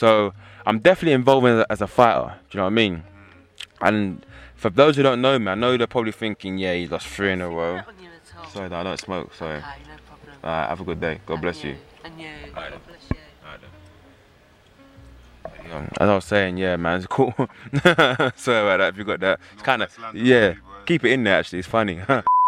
So I'm definitely involved in it as a fighter. Do you know what I mean? And for those who don't know me, I know they're probably thinking, yeah, he lost three in a row. Sorry, on you at all. Sorry, I don't smoke. Sorry. Okay, no problem. Alright, have a good day. God And bless you. And you. Alright. God bless you. Um, as I was saying, yeah, man, it's cool. Sorry about that. If you got that, it's kind of yeah. Keep it in there. Actually, it's funny.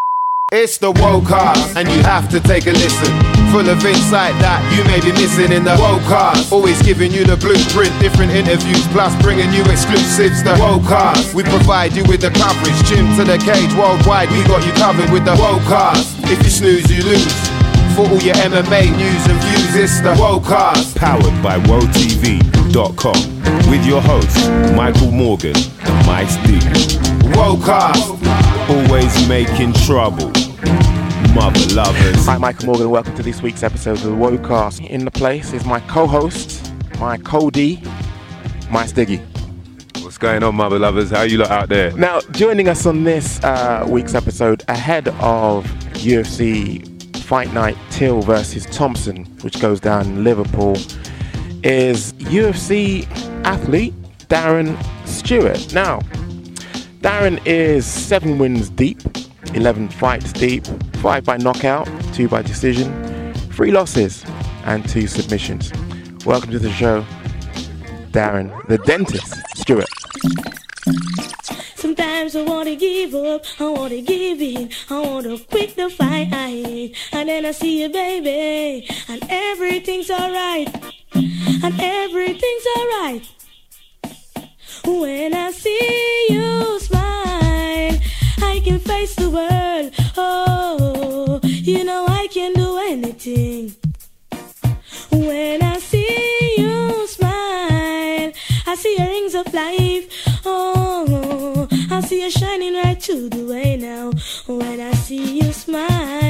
It's the Wocast, and you have to take a listen. Full of insight that you may be missing in the Wocast. Always giving you the blueprint, different interviews, plus bringing you exclusives. The Wocast, we provide you with the coverage. Gym to the cage, worldwide, we got you covered with the Wocast. If you snooze, you lose. For all your MMA news and views, it's the Wocast. powered by WorldTV.com with your hosts Michael Morgan and Mike Stevens. Wocast. Always making trouble, mother lovers. Hi, Michael Morgan. Welcome to this week's episode of the Wocast. In the place is my co-host, my Cody, my Stiggy. What's going on, mother lovers? How you lot out there? Now, joining us on this uh, week's episode, ahead of UFC Fight Night Till versus Thompson, which goes down in Liverpool, is UFC athlete Darren Stewart. Now, Darren is seven wins deep, 11 fights deep, five by knockout, two by decision, three losses, and two submissions. Welcome to the show, Darren, the dentist Stewart. Sometimes I wanna give up, I wanna give in, I wanna quit the fight. And then I see you, baby, and everything's alright. And everything's alright. When I see you smile, I can face the world. Oh, you know I can do anything. When I see you smile, I see your rings of life. Oh, I see you shining right through the way now. When I see you smile,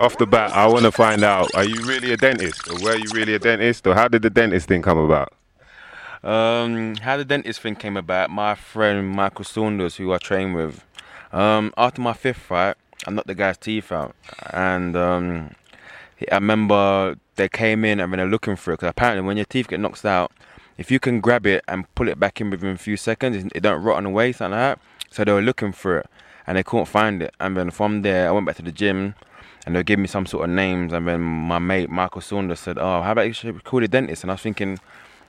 Off the bat, I want to find out: Are you really a dentist, or were you really a dentist, or how did the dentist thing come about? Um, how the dentist thing came about, my friend Michael Saunders, who I train with, um, after my fifth fight, I knocked the guy's teeth out. And um, I remember they came in and they're looking for it, because apparently when your teeth get knocked out, if you can grab it and pull it back in within a few seconds, it- don't rot on the way, something like that. So they were looking for it, and they couldn't find it. And then from there, I went back to the gym, and they gave me some sort of names. And then my mate Michael Saunders said, "Oh, how about you should call the dentist?" And I was thinking,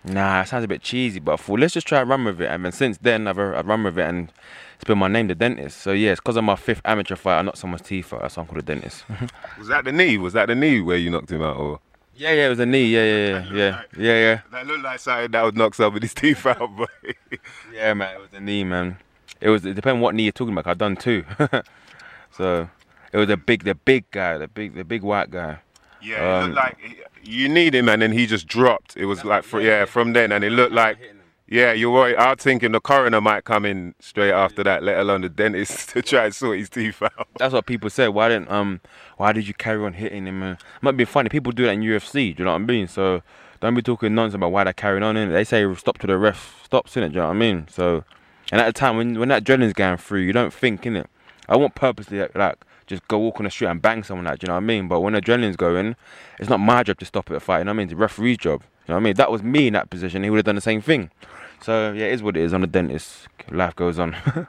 Nah, it sounds a bit cheesy, but I thought let's just try and run with it. And then since then, I've, I've run with it, and it's been my name, the dentist. So yeah, it's because of my fifth amateur fight. I knocked someone's teeth out. That's why I'm called the dentist. Was that the knee? Was that the knee where you knocked him out, or? yeah, yeah, it was a knee. Yeah, yeah, yeah, yeah, yeah, yeah, That looked like something that would knock somebody's teeth out, boy. yeah, man. It was a knee, man. It was. It depends what knee you're talking about. I've done two. so it was a big, the big guy, the big, the big white guy. Yeah, it Um, looked like you need him, and then he just dropped. It was like, fr- yeah, from then, and it looked like, yeah, you're right. I was thinking the coroner might come in straight after that, let alone the dentist to try and sort his teeth out. That's what people said. Why didn't um? Why did you carry on hitting him? Uh, might be funny. People do that in UFC. Do you know what I mean? So don't be talking nonsense about why they're carrying on. In they say stop to the ref stops in it. Do you know what I mean? So and at the time when when that adrenaline's going through, you don't think in it. I won't purposely like just go walk on the street and bang someone like. Do you know what I mean? But when adrenaline's going, it's not my job to stop it a fight. You know what I mean? It's the referee's job. You know what I mean? That was me in that position. He would have done the same thing. So yeah, it is what it is. On the dentist, life goes on.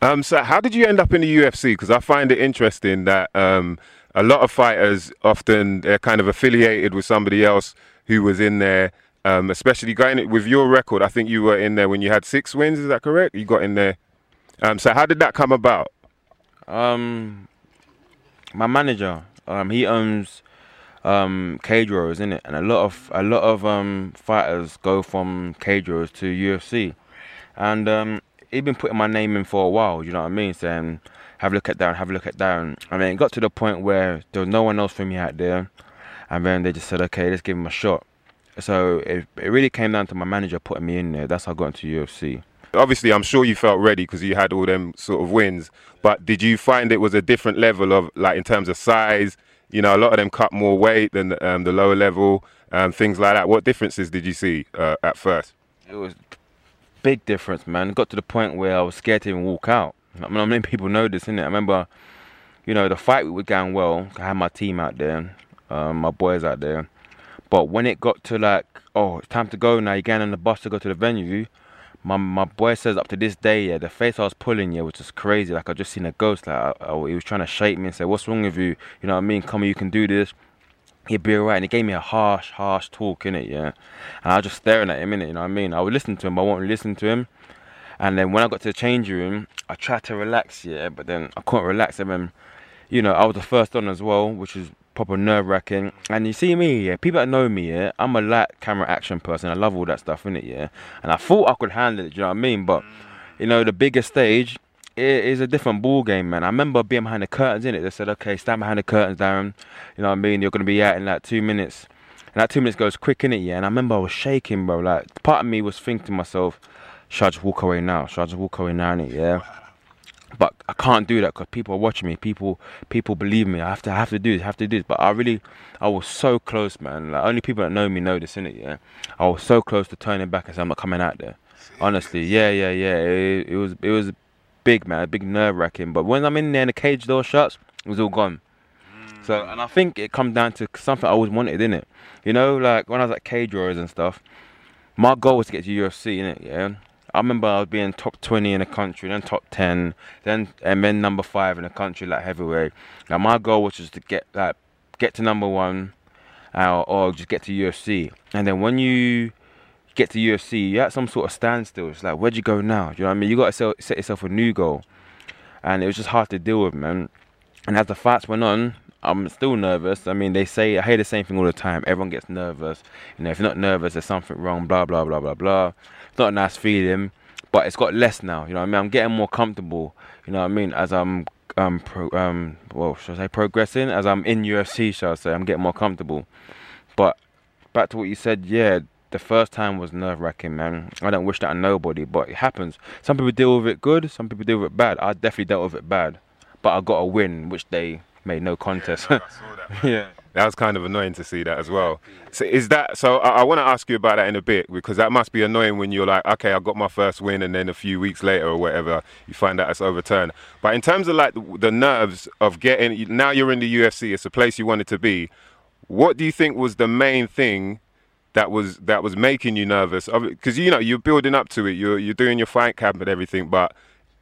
Um, so how did you end up in the UFC? Because I find it interesting that um, a lot of fighters often they're kind of affiliated with somebody else who was in there. Um, especially going with your record, I think you were in there when you had six wins. Is that correct? You got in there. Um, so how did that come about? Um, my manager, um, he owns um Cage Warriors, in it, and a lot of a lot of um fighters go from cage to UFC, and um, he'd been putting my name in for a while. You know what I mean? Saying, "Have a look at Darren, have a look at Darren," and then it got to the point where there was no one else for me out there, and then they just said, "Okay, let's give him a shot." So it, it really came down to my manager putting me in there. That's how I got into UFC. Obviously, I'm sure you felt ready because you had all them sort of wins. But did you find it was a different level of like in terms of size? You know, a lot of them cut more weight than um, the lower level, um, things like that. What differences did you see uh, at first? it was big difference, man. It got to the point where I was scared to even walk out. I mean, I many people know this, innit? I remember you know, the fight was going well. I had my team out there, um, my boys out there. But when it got to like, oh, it's time to go now, you're getting on the bus to go to the venue. My my boy says up to this day, yeah, the face I was pulling, yeah, was just crazy. Like I just seen a ghost. Like I, I- he was trying to shake me and say, "What's wrong with you? You know what I mean? Come on, you can do this." He'd be alright, and he gave me a harsh, harsh talk in it, yeah. And I was just staring at him in it, you know what I mean? I would listen to him, I won't listen to him. And then when I got to the change room, I tried to relax, yeah, but then I couldn't relax. And then, you know, I was the first on as well, which was proper nerve wracking. And you see me, yeah, people that know me, yeah, I'm a light camera action person. I love all that stuff in it, yeah. And I thought I could handle it, do you know what I mean? But, you know, the bigger stage, it is a different ball game, man. I remember being behind the curtains in it. They said, okay, stand behind the curtains, Darren. You know what I mean? You're to be out in like two minutes. And that two minutes goes quick in it, yeah. And I remember I was shaking, bro. Like, part of me was thinking to myself, should I just walk away now? Should I just walk away now, innit? Yeah. But I can't do that because people are watching me. People, people believe me. I have to, I have to do this. I have to do this. But I really, I was so close, man. Like only people that know me know this, innit? Yeah. I was so close to turning back and saying I'm not coming out there. Honestly, yeah, yeah, yeah. It, it was, it was big, man. Big nerve wracking. But when I'm in there and the cage door shuts, it was all gone. So, and I think it comes down to something I always wanted, innit? You know, like when I was at Cage Warriors and stuff, my goal was to get to UFC, innit? Yeah. I remember I was being top 20 in the country, then top 10, then and then number five in the country, like heavyweight. Now my goal was just to get like get to number one, uh, or just get to UFC. And then when you get to UFC, you're at some sort of standstill. It's like, where'd you go now? You know what I mean? You got to set, set yourself a new goal, and it was just hard to deal with, man. And as the fights went on, I'm still nervous. I mean, they say I hear the same thing all the time. Everyone gets nervous. You know, if you're not nervous, there's something wrong. Blah blah blah blah blah. Not a nice feeling, but it's got less now. You know what I mean? I'm getting more comfortable. You know what I mean? As I'm um pro, um well, should I say progressing? As I'm in UFC, shall I say? I'm getting more comfortable. But back to what you said, yeah. The first time was nerve wracking, man. I don't wish that on nobody, but it happens. Some people deal with it good, some people deal with it bad. I definitely dealt with it bad, but I got a win, which they made no contest. yeah. That was kind of annoying to see that as well. So is that so? I, I want to ask you about that in a bit because that must be annoying when you're like, okay, I got my first win, and then a few weeks later or whatever, you find out it's overturned. But in terms of like the, the nerves of getting now, you're in the UFC. It's a place you wanted to be. What do you think was the main thing that was that was making you nervous? Because you know you're building up to it. You're you're doing your fight camp and everything, but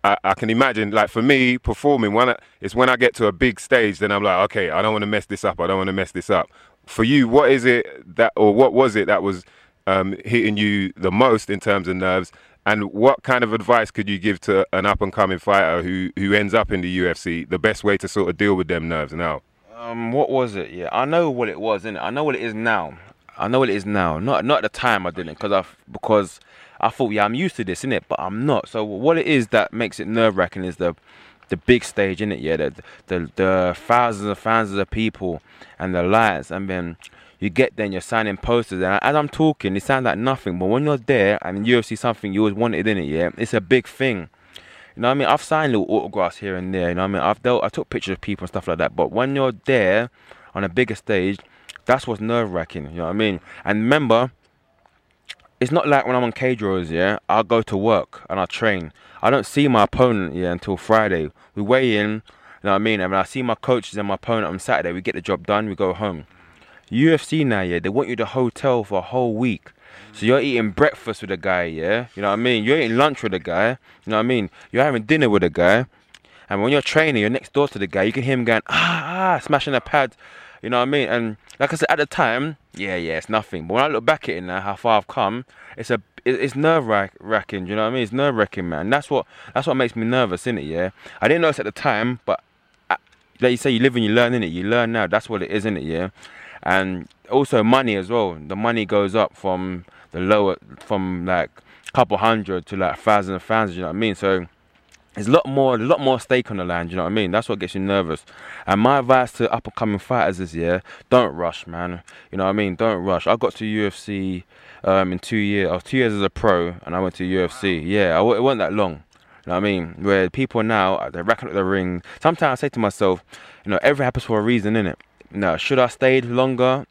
I, I can imagine, like for me, performing when I, it's when I get to a big stage, then I'm like, okay, I don't want to mess this up. I don't want to mess this up. For you, what is it that, or what was it that was um, hitting you the most in terms of nerves? And what kind of advice could you give to an up and coming fighter who who ends up in the UFC? The best way to sort of deal with them nerves now. Um, what was it? Yeah, I know what it was, innit? I know what it is now. I know what it is now. Not not at the time I didn't, because I because I thought yeah I'm used to this, innit? But I'm not. So what it is that makes it nerve wracking is the the big stage, innit? Yeah, the, the the thousands and thousands of people and the lights, and then you get there you're signing posters, and as I'm talking, it sounds like nothing, but when you're there and you see something you always wanted in it, yeah, it's a big thing. You know what I mean? I've signed little autographs here and there. You know what I mean? I've dealt, I took pictures of people and stuff like that. But when you're there on a bigger stage, that's what's nerve wracking. You know what I mean? And remember, it's not like when I'm on Cage Warriors, yeah. I'll go to work and I train. I don't see my opponent, yeah, until Friday. We weigh in. You know what I mean? And when I see my coaches and my opponent on Saturday, we get the job done. We go home. UFC now, yeah, they want you to hotel for a whole week. So you're eating breakfast with a guy, yeah? You know what I mean? You're eating lunch with a guy. You know what I mean? You're having dinner with a guy. And when you're training, you're next door to the guy. You can hear him going, ah, ah, smashing the pad. You know what I mean? And like I said, at the time, yeah, yeah, it's nothing. But when I look back at it now, how far I've come, it's a, it's nerve wracking. You know what I mean? It's nerve wracking, man. That's what, that's what makes me nervous, innit? Yeah. I didn't notice at the time, but I, like you say, you live and you learn, innit? You learn now. That's what it is, innit? Yeah. And also money as well. The money goes up from the lower, from like couple hundred to like thousands and thousands. You know what I mean? So there's a lot more, a lot more stake on the line. You know what I mean? That's what gets you nervous. And my advice to up and coming fighters is, yeah, don't rush, man. You know what I mean? Don't rush. I got to UFC um, in two years. I was two years as a pro, and I went to UFC. Yeah, I it wasn't that long. You know what I mean? Where people now they're racking up the ring. Sometimes I say to myself, you know, everything happens for a reason, innit? No, should I stayed longer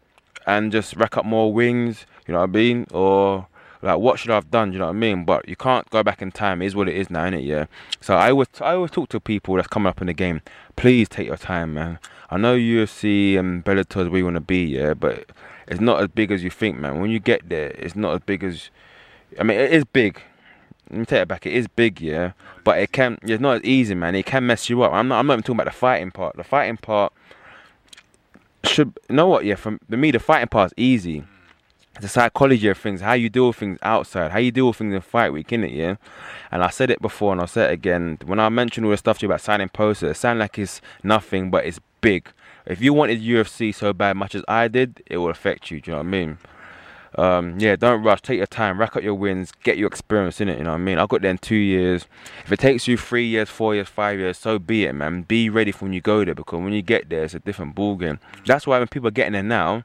and just rack up more wings? You know what I mean? Or Like, what should I have done? Do you know what I mean? But you can't go back in time. It is what it is now, innit? Yeah. So I always, I always talk to people that's coming up in the game. Please take your time, man. I know UFC and Bellator is where you want to be, yeah, but it's not as big as you think, man. When you get there, it's not as big as. I mean, it is big. Let me take it back. It is big, yeah, but it can. It's not as easy, man. It can mess you up. I'm not. I'm not even talking about the fighting part. The fighting part should. You know what? Yeah, for me, the fighting part is easy. The psychology of things, how you deal with things outside, how you deal with things in fight week, innit? Yeah. And I said it before, and I'll say it again. When I mentioned all the stuff to you about signing posters, it sounds like it's nothing, but it's big. If you wanted UFC so bad, much as I did, it will affect you. Do you know what I mean? Um, yeah, don't rush. Take your time. Rack up your wins. Get your experience in it. You know what I mean? I got there in two years. If it takes you three years, four years, five years, so be it, man. Be ready for when you go there because when you get there, it's a different ballgame. That's why when people are getting there now,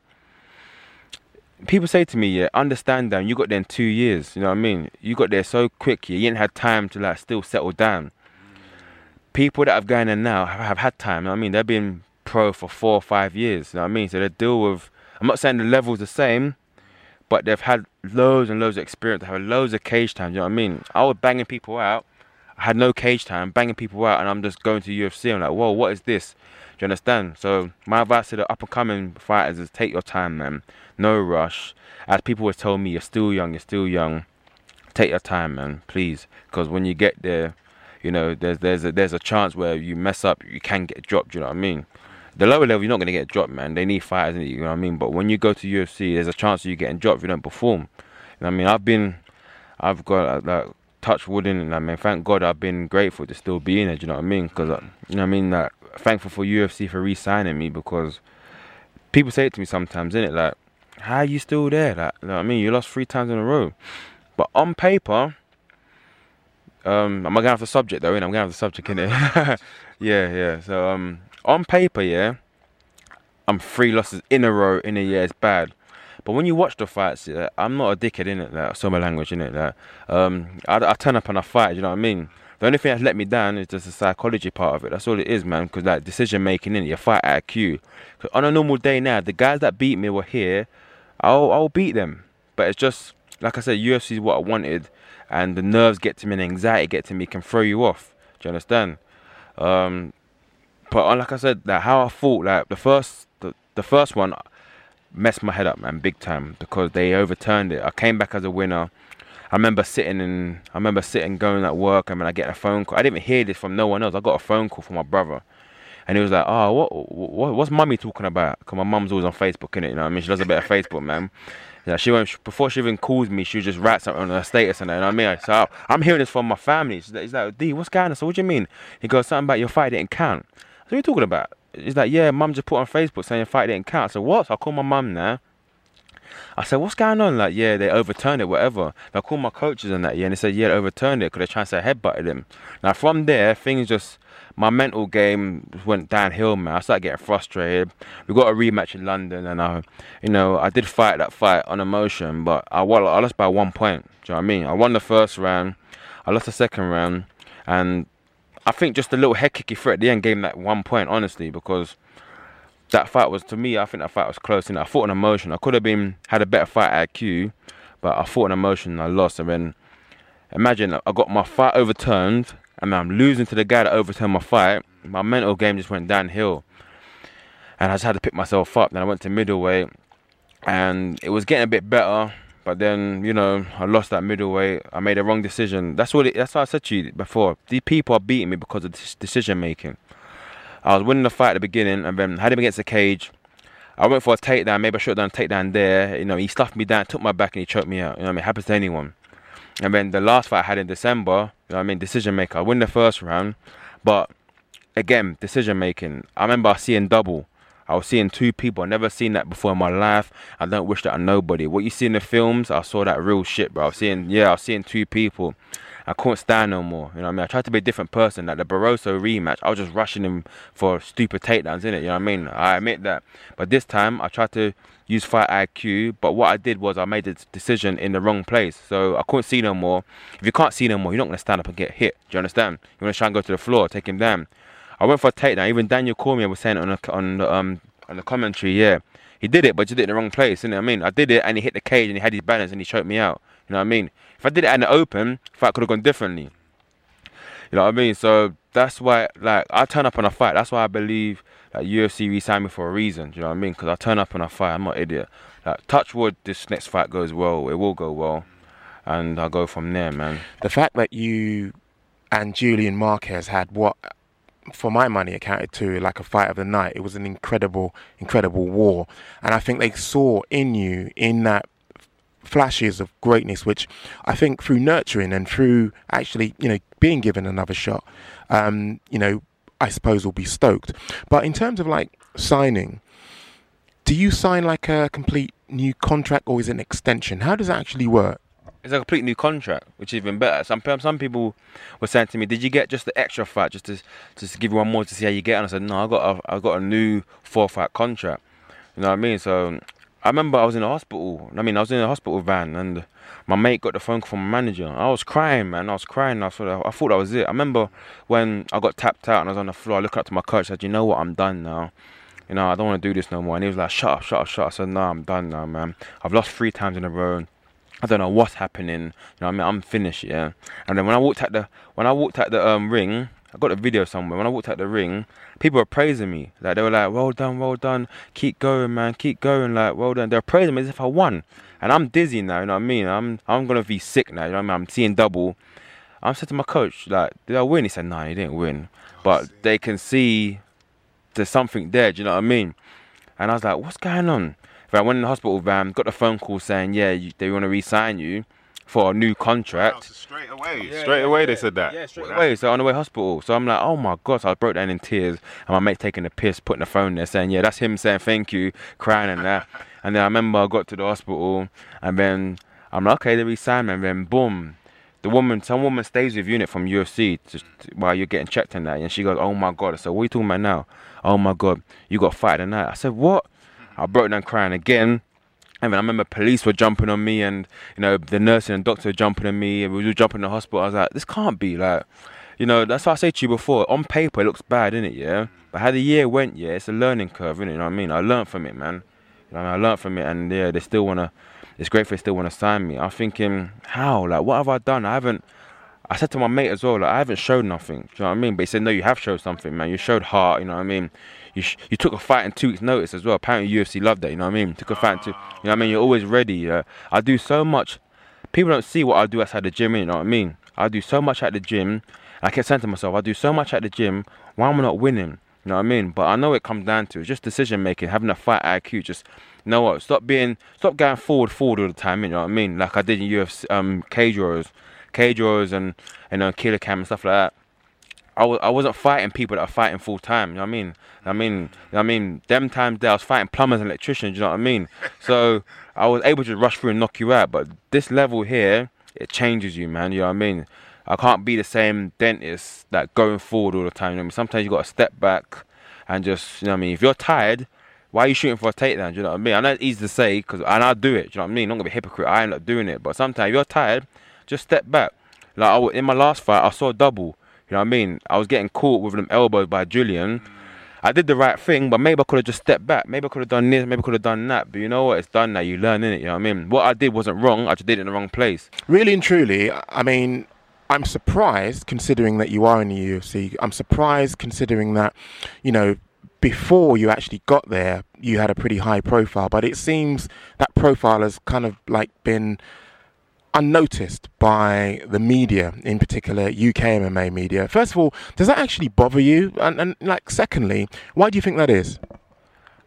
people say to me, yeah, understand that you got there in two years. You know what I mean? You got there so quick. Yeah, you didn't have time to like still settle down. People that have gone there now have, have had time. You know what I mean? They've been pro for four or five years. You know what I mean? So they deal with. I'm not saying the level's the same, but they've had loads and loads of experience. They have loads of cage time. You know what I mean? I was banging people out. I had no cage time, banging people out, and I'm just going to UFC. I'm like, whoa, what is this? Do you understand? So my advice to the up and coming fighters is take your time, man. No rush. As people have told me, you're still young. You're still young. Take your time, man, please. Because when you get there, you know, there's there's a, there's a chance where you mess up, you can get dropped. You know what I mean? The lower level, you're not gonna get dropped, man. They need fighters, you know what I mean? But when you go to UFC, there's a chance of you getting dropped if you don't perform. You know what I mean? I've been, I've got uh, like touch wood in it. I mean, thank God I've been grateful to still be in it. Do you know what I mean? Because uh, you know what I mean. Like, thankful for UFC for re-signing me because people say it to me sometimes, innit? Like, how are you still there? Like, you know what I mean? You lost three times in a row, but on paper. Um, I'm gonna have the subject though, and I'm gonna have the subject in it. yeah, yeah. So um, on paper, yeah, I'm three losses in a row in a year. It's bad. But when you watch the fights, I'm not a dickhead in it. Like, so my language in it. Like, um, I, I turn up and I fight. You know what I mean? The only thing that's let me down is just the psychology part of it. That's all it is, man. Because like decision making in it, your fight IQ. Cause on a normal day now, the guys that beat me were here. I'll I'll beat them. But it's just like I said, UFC is what I wanted, and the nerves get to me, and anxiety get to me, can throw you off. Do you understand? Um, but uh, like I said, like how I thought, like the first, the, the first one messed my head up, man, big time because they overturned it. I came back as a winner. I remember sitting in, I remember sitting going at work, and then I get a phone call. I didn't hear this from no one else. I got a phone call from my brother, and he was like, "Oh, what, what what's mummy talking about?" Because my mum's always on Facebook, innit? You know what I mean? She does a bit of Facebook, man. Yeah, she went before she even calls me. She just writes something on her status and. You know what I mean? So I'm hearing this from my family. He's like, "D, what's going on?" So what do you mean? He goes, "Something about your fight didn't count." So what are you talking about? He's like, "Yeah, mum just put on Facebook saying fight didn't count." So what? So I call my mum now. I said, what's going on? Like, yeah, they overturned it, whatever. I called my coaches and that, yeah, and they said, yeah, they overturned it because they're trying to say headbutted him. Now, from there, things just, my mental game went downhill, man. I started getting frustrated. We got a rematch in London, and I, you know, I did fight that fight on emotion, but I, won, I lost by one point. Do you know what I mean? I won the first round, I lost the second round, and I think just a little head kicky threat at the end gave me that one point, honestly, because that fight was to me. I think that fight was close. And I fought an emotion. I could have been had a better fight at IQ, but I fought an emotion. And I lost. And then imagine I got my fight overturned, and I'm losing to the guy that overturned my fight. My mental game just went downhill, and I just had to pick myself up. Then I went to middleweight, and it was getting a bit better. But then, you know, I lost that middleweight. I made a wrong decision. That's what. It, that's what I said to you before. These people are beating me because of this decision making. I was winning the fight at the beginning, and then had him against the cage. I went for a takedown. Maybe I should have done a takedown there. You know, he stuffed me down, took my back, and he choked me out. You know, I mean, it happens to anyone. And then the last fight I had in December, you know, I mean, decision maker. I win the first round, but again, decision making. I remember seeing double. I was seeing two people. I never seen that before in my life. I don't wish that on nobody. What you see in the films, I saw that real shit, bro. I was seeing, yeah, I was seeing two people. I couldn't stand no more. You know what I mean? I tried to be a different person. Like the Barroso rematch, I was just rushing him for stupid takedowns, in it. You know what I mean? I admit that. But this time, I tried to use fight IQ. But what I did was I made the decision in the wrong place. So I couldn't see no more. If you can't see no more, you're not gonna stand up and get hit. Do you understand? You're gonna try and go to the floor, take him down. I went for a takedown. Even Daniel Cormier was saying on the, on the, um on the commentary. Yeah, he did it, but he did it in the wrong place. You know what I mean? I did it, and he hit the cage, and he had his balance, and he choked me out. You know what I mean? If I did it in the open, fight could have gone differently. You know what I mean? So that's why, like, I turn up on a fight. That's why I believe that UFC re-signed me for a reason. You know what I mean? Because I turn up on a fight. I'm not an idiot. Like, touch wood, this next fight goes well. It will go well, and I'll go from there, man. The fact that you and Julian Marquez had what, for my money, accounted to like a fight of the night. It was an incredible, incredible war, and I think they saw in you in that flashes of greatness, which I think through nurturing and through actually, you know, being given another shot, um, you know, I suppose will be stoked. But in terms of like signing, do you sign like a complete new contract or is it an extension? How does that actually work? It's a complete new contract, which is even better. Some some people were saying to me, "Did you get just the extra fight, just to just to give you one more to see how you get?" And I said, "No, I got a I got a new four fight contract." You know what I mean? So I remember I was in the hospital. I mean, I was in a hospital van, and my mate got the phone call from my manager. I was crying, man. I was crying. I thought I thought that was it. I remember when I got tapped out and I was on the floor. I looked up to my coach. I said, "You know what? I'm done now. You know, I don't want to do this no more." And he was like, "Shut up, shut up, shut up." I said, "No, I'm done now, man. I've lost three times in a row." I don't know what's happening. You know, I mean, I'm finished, yeah. And then when I walked out the when I walked at the um, ring, I got a video somewhere. When I walked out the ring, people were praising me. Like they were like, "Well done, well done, keep going, man, keep going." Like, well done. They're praising me as if I won, and I'm dizzy now. You know what I mean? I'm I'm gonna be sick now. You know what I mean? I'm seeing double. I'm saying to my coach, like, "Did I win?" He said, "No, you didn't win," but they can see there's something there. Do you know what I mean? And I was like, "What's going on?" But I went in the hospital van, um, got the phone call saying, "Yeah, you, they want to re-sign you." For a new contract, straight away, straight away they said that. yeah, straight away. So on the way hospital. So I'm like, oh my god. So I broke down in tears, and my mate taking the piss, putting the phone there, saying, yeah, that's him saying thank you, crying and that. And then I remember I got to the hospital, and then I'm like, okay, they re-signed me, and then boom. The woman, some woman stays with unit from UFC just while you're getting checked and that, and she goes, "Oh my god!" I said, "What are you talking about now?" "Oh my god, you got fight tonight." I said, "What?" I broke down crying again. And then I remember police were jumping on me, and you know the nurse and doctor jumping on me, and we were jumping in the hospital. I was like, this can't be like, you know, that's what I said to you before. On paper, it looks bad, innit? Yeah. But how the year went, yeah, it's a learning curve, innit? You know what I mean? I learned from it, man. You know, I, mean? I learned from it, and yeah, they still wanna. It's great they still wanna sign me. I'm thinking, how? Like, what have I done? I haven't. I said to my mate as well, like, I haven't showed nothing. Do you know what I mean? But he said, no, you have showed something, man. You showed heart. You know what I mean? You sh- you took a fight in two weeks' notice as well. Apparently, UFC loved that. You know what I mean? Took a fight in two. You know what I mean? You're always ready. Uh, I do so much. People don't see what I do outside the gym. You know what I mean? I do so much at the gym. I kept saying to myself, I do so much at the gym. Why am I not winning? You know what I mean? But I know it comes down to it's just decision making, having a fight IQ. Just you know what? Stop being, stop going forward, forward all the time. You know what I mean? Like I did in UFC, um, cage wars, cage wars, and you know, killer cam and stuff like that. I was I wasn't fighting people that are fighting full time. You know what I mean? I mean, you know I mean, them times there I was fighting plumbers and electricians. You know what I mean? So I was able to rush through and knock you out. But this level here, it changes you, man. You know what I mean? I can't be the same dentist that going forward all the time. You know what I mean? Sometimes you got to step back and just, you know what I mean? If you're tired, why are you shooting for a takedown? Do you know what I mean? I know it's easy to say, cause, and I do it. Do you know what I mean? I'm not gonna be a hypocrite. I end up doing it. But sometimes if you're tired, just step back. Like I, in my last fight, I saw a double. You know what I mean? I was getting caught with them elbows by Julian. I did the right thing, but maybe I could have just stepped back. Maybe I could have done this. Maybe I could have done that. But you know what? It's done now. You learn in it. You know what I mean? What I did wasn't wrong. I just did it in the wrong place. Really and truly, I mean, I'm surprised considering that you are in the UFC. I'm surprised considering that, you know, before you actually got there, you had a pretty high profile. But it seems that profile has kind of like been unnoticed by the media, in particular UK MMA media. First of all, does that actually bother you? And, and like, secondly, why do you think that is?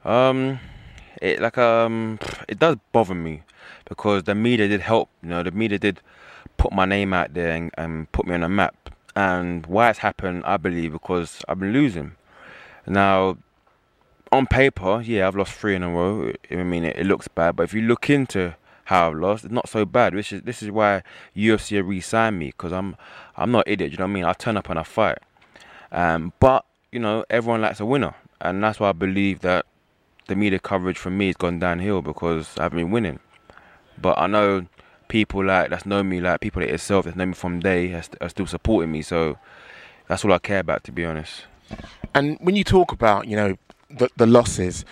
Um, it like um, it does bother me because the media did help. You know, the media did put my name out there and, and put me on a map. And why it's happened, I believe, because I've been losing. Now, on paper, yeah, I've lost three in a row. I mean, it, it looks bad, but if you look into how I've lost, it's not so bad. Which is this is why UFC re-signed me because I'm I'm not idiot. You know what I mean? I turn up and I fight. Um, but you know, everyone likes a winner, and that's why I believe that the media coverage for me has gone downhill because I've been winning. But I know people like that's know me, like people like yourself that know me from day, are still supporting me. So that's all I care about, to be honest. And when you talk about, you know, the, the losses,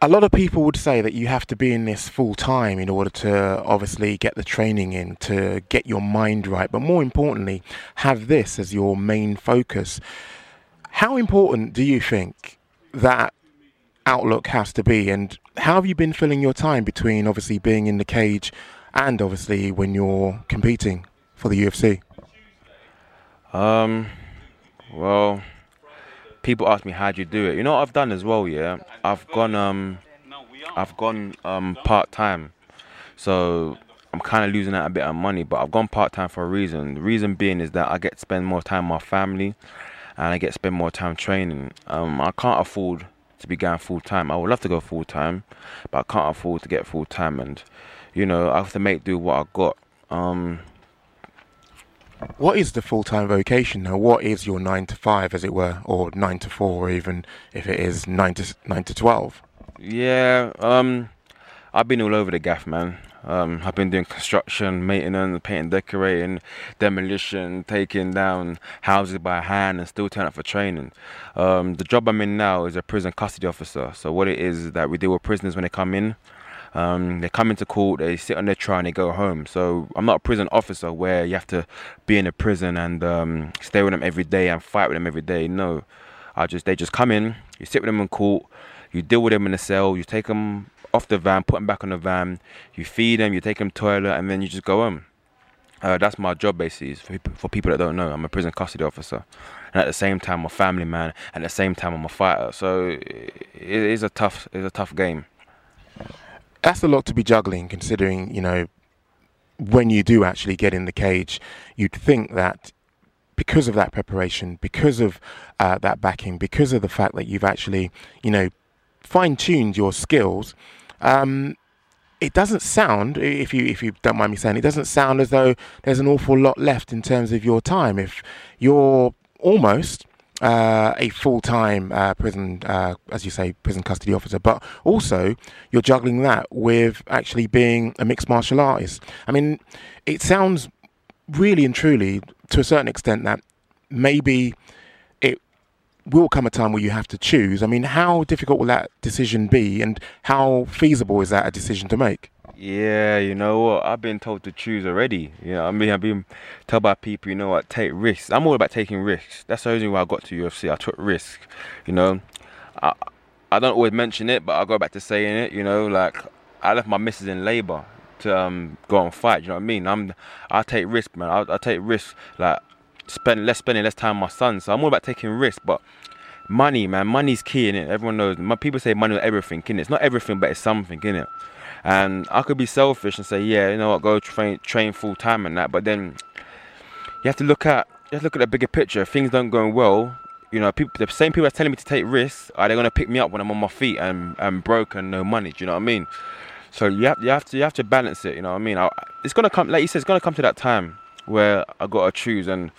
a lot of people would say that you have to be in this full time in order to obviously get the training in, to get your mind right, but more importantly, have this as your main focus. How important do you think that outlook has to be, and how have you been filling your time between obviously being in the cage and obviously when you're competing for the UFC? Um, well, people ask me how do you do it. You know what I've done as well, yeah. I've gone um, I've gone um part time, so I'm kind of losing out a bit of money. But I've gone part time for a reason. The reason being is that I get to spend more time with my family, and I get to spend more time training. Um, I can't afford to be going full time. I would love to go full time, but I can't afford to get full time, and you know I have to make do what I got. Um, What is the full time vocation now? What is your nine to five, as it were, or nine to four, or even if it is nine to nine to twelve? Yeah, um, I've been all over the gaff, man. Um, I've been doing construction, maintenance, painting, decorating, demolition, taking down houses by hand, and still turning up for training. Um, the job I'm in now is a prison custody officer. So what it is is that we deal with prisoners when they come in. Um, they come into court, they sit on their trial, and they go home. So I'm not a prison officer where you have to be in a prison and um, stay with them every day and fight with them every day. No, I just they just come in, you sit with them in court, you deal with them in the cell, you take them off the van, put them back on the van, you feed them, you take them to the toilet, and then you just go home. Uh, that's my job basically. For, for people that don't know, I'm a prison custody officer, and at the same time, I'm a family man. And at the same time, I'm a fighter. So it it is a tough, it's a tough game. That's a lot to be juggling, considering you know when you do actually get in the cage, you'd think that because of that preparation, because of uh, that backing, because of the fact that you've actually you know fine tuned your skills. Um, it doesn't sound, if you if you don't mind me saying, it doesn't sound as though there's an awful lot left in terms of your time. If you're almost uh, a full-time uh, prison, uh, as you say, prison custody officer, but also you're juggling that with actually being a mixed martial artist. I mean, it sounds really and truly, to a certain extent, that maybe it will come a time where you have to choose. I mean, how difficult will that decision be, and how feasible is that a decision to make? Yeah, you know what? I've been told to choose already. You know, I mean, I've been told by people, you know what, take risks. I'm all about taking risks. That's the reason why I got to UFC. I took risks. You know, I I don't always mention it, but I go back to saying it. You know, like I left my missus in labour to um, go and fight. You know what I mean? I'm I take risks, man. I, I take risks. Like spend less spending less time with my son. So I'm all about taking risks, but. Money, man, money's key in it. Everyone knows. My people say money is everything, in it. It's not everything, but it's something, in it. And I could be selfish and say, yeah, you know what, go train train full time and that. But then you have to look at you have to look at the bigger picture. If things don't go well, you know, people, the same people that's telling me to take risks are they gonna pick me up when I'm on my feet and and broke and no money? Do you know what I mean? So you have you have to you have to balance it. You know what I mean? I, it's gonna come, like you said, it's gonna come to that time where I gotta choose, and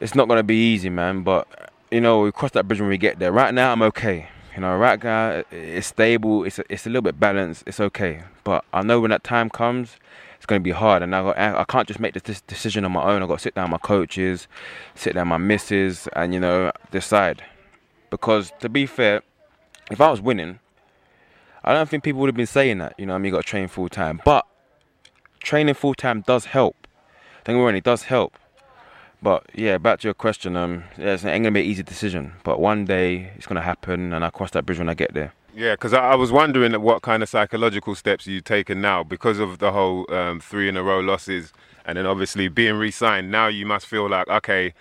it's not gonna be easy, man. But you know, we cross that bridge when we get there. Right now, I'm okay. You know, right now it's stable. It's a, it's a little bit balanced. It's okay. But I know when that time comes, it's going to be hard, and I got, I can't just make this decision on my own. I got to sit down my coaches, sit down my missus, and you know decide. Because to be fair, if I was winning, I don't think people would have been saying that. You know, I mean, you got to train full time, but training full time does help. Don't get me it does help. But yeah, back to your question. Um, yeah, it's ain't gonna be an easy decision, but one day it's gonna happen, and I cross that bridge when I get there. Yeah, because I, I was wondering what kind of psychological steps you've taken now because of the whole um, three in a row losses, and then obviously being re-signed. Now you must feel like, okay,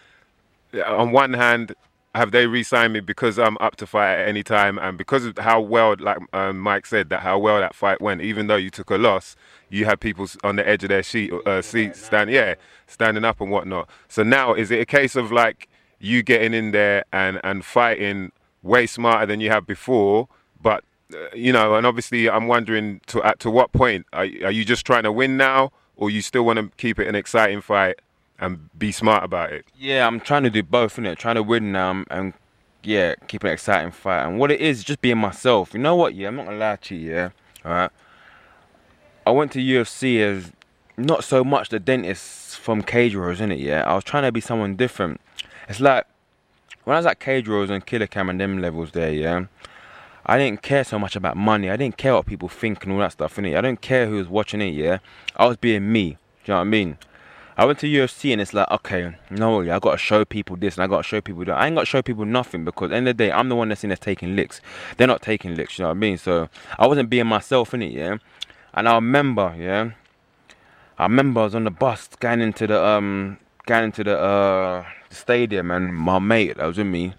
on one hand, have they re-signed me because I'm up to fight at any time, and because of how well, like um, Mike said, that how well that fight went. Even though you took a loss, you had people on the edge of their sheet, uh, seats, stand, yeah, standing up and whatnot. So now, is it a case of like you getting in there and and fighting way smarter than you have before? But uh, you know, and obviously, I'm wondering to at to what point are, are you just trying to win now, or you still want to keep it an exciting fight and be smart about it? Yeah, I'm trying to do both, innit? Trying to win now and, and yeah, keep an exciting fight. And what it is, just being myself. You know what? Yeah, I'm not gonna lie to you. Yeah, all right. I went to UFC as not so much the dentist from Cage Wars, innit? Yeah, I was trying to be someone different. It's like when I was at Cage Wars and Killer Cam and them levels there, yeah. I didn't care so much about money. I didn't care what people think and all that stuff, innit? I don't care who was watching it, yeah? I was being me. Do you know what I mean? I went to UFC and it's like, okay, no, I got to show people this and I got to show people that. I ain't got to show people nothing because at the end of the day, I'm the one that's in there taking licks. They're not taking licks, you know what I mean? So I wasn't being myself in it, yeah? And I remember, yeah? I remember I was on the bus going into the, um, going into the, uh, stadium and my mate that was with me,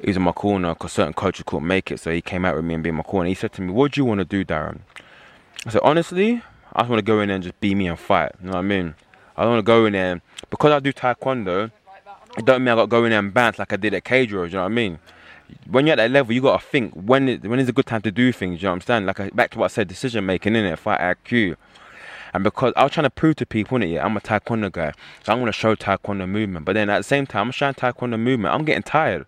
he was in my corner because certain coaches couldn't make it. So he came out with me and be in my corner. He said to me, What do you want to do, Darren? I said, Honestly, I just want to go in there and just be me and fight. You know what I mean? I don't want to go in there. Because I do taekwondo, it don't mean I got to go in there and bounce like I did at Cage Warriors, you know what I mean? When you're at that level, you got to think when is, when is a good time to do things, you know what I'm saying? Like, back to what I said, decision making, in it, fight IQ. And because I was trying to prove to people, innit, yeah, I'm a taekwondo guy, so I'm gonna show taekwondo movement. But then at the same time, I'm showing taekwondo movement. I'm getting tired. You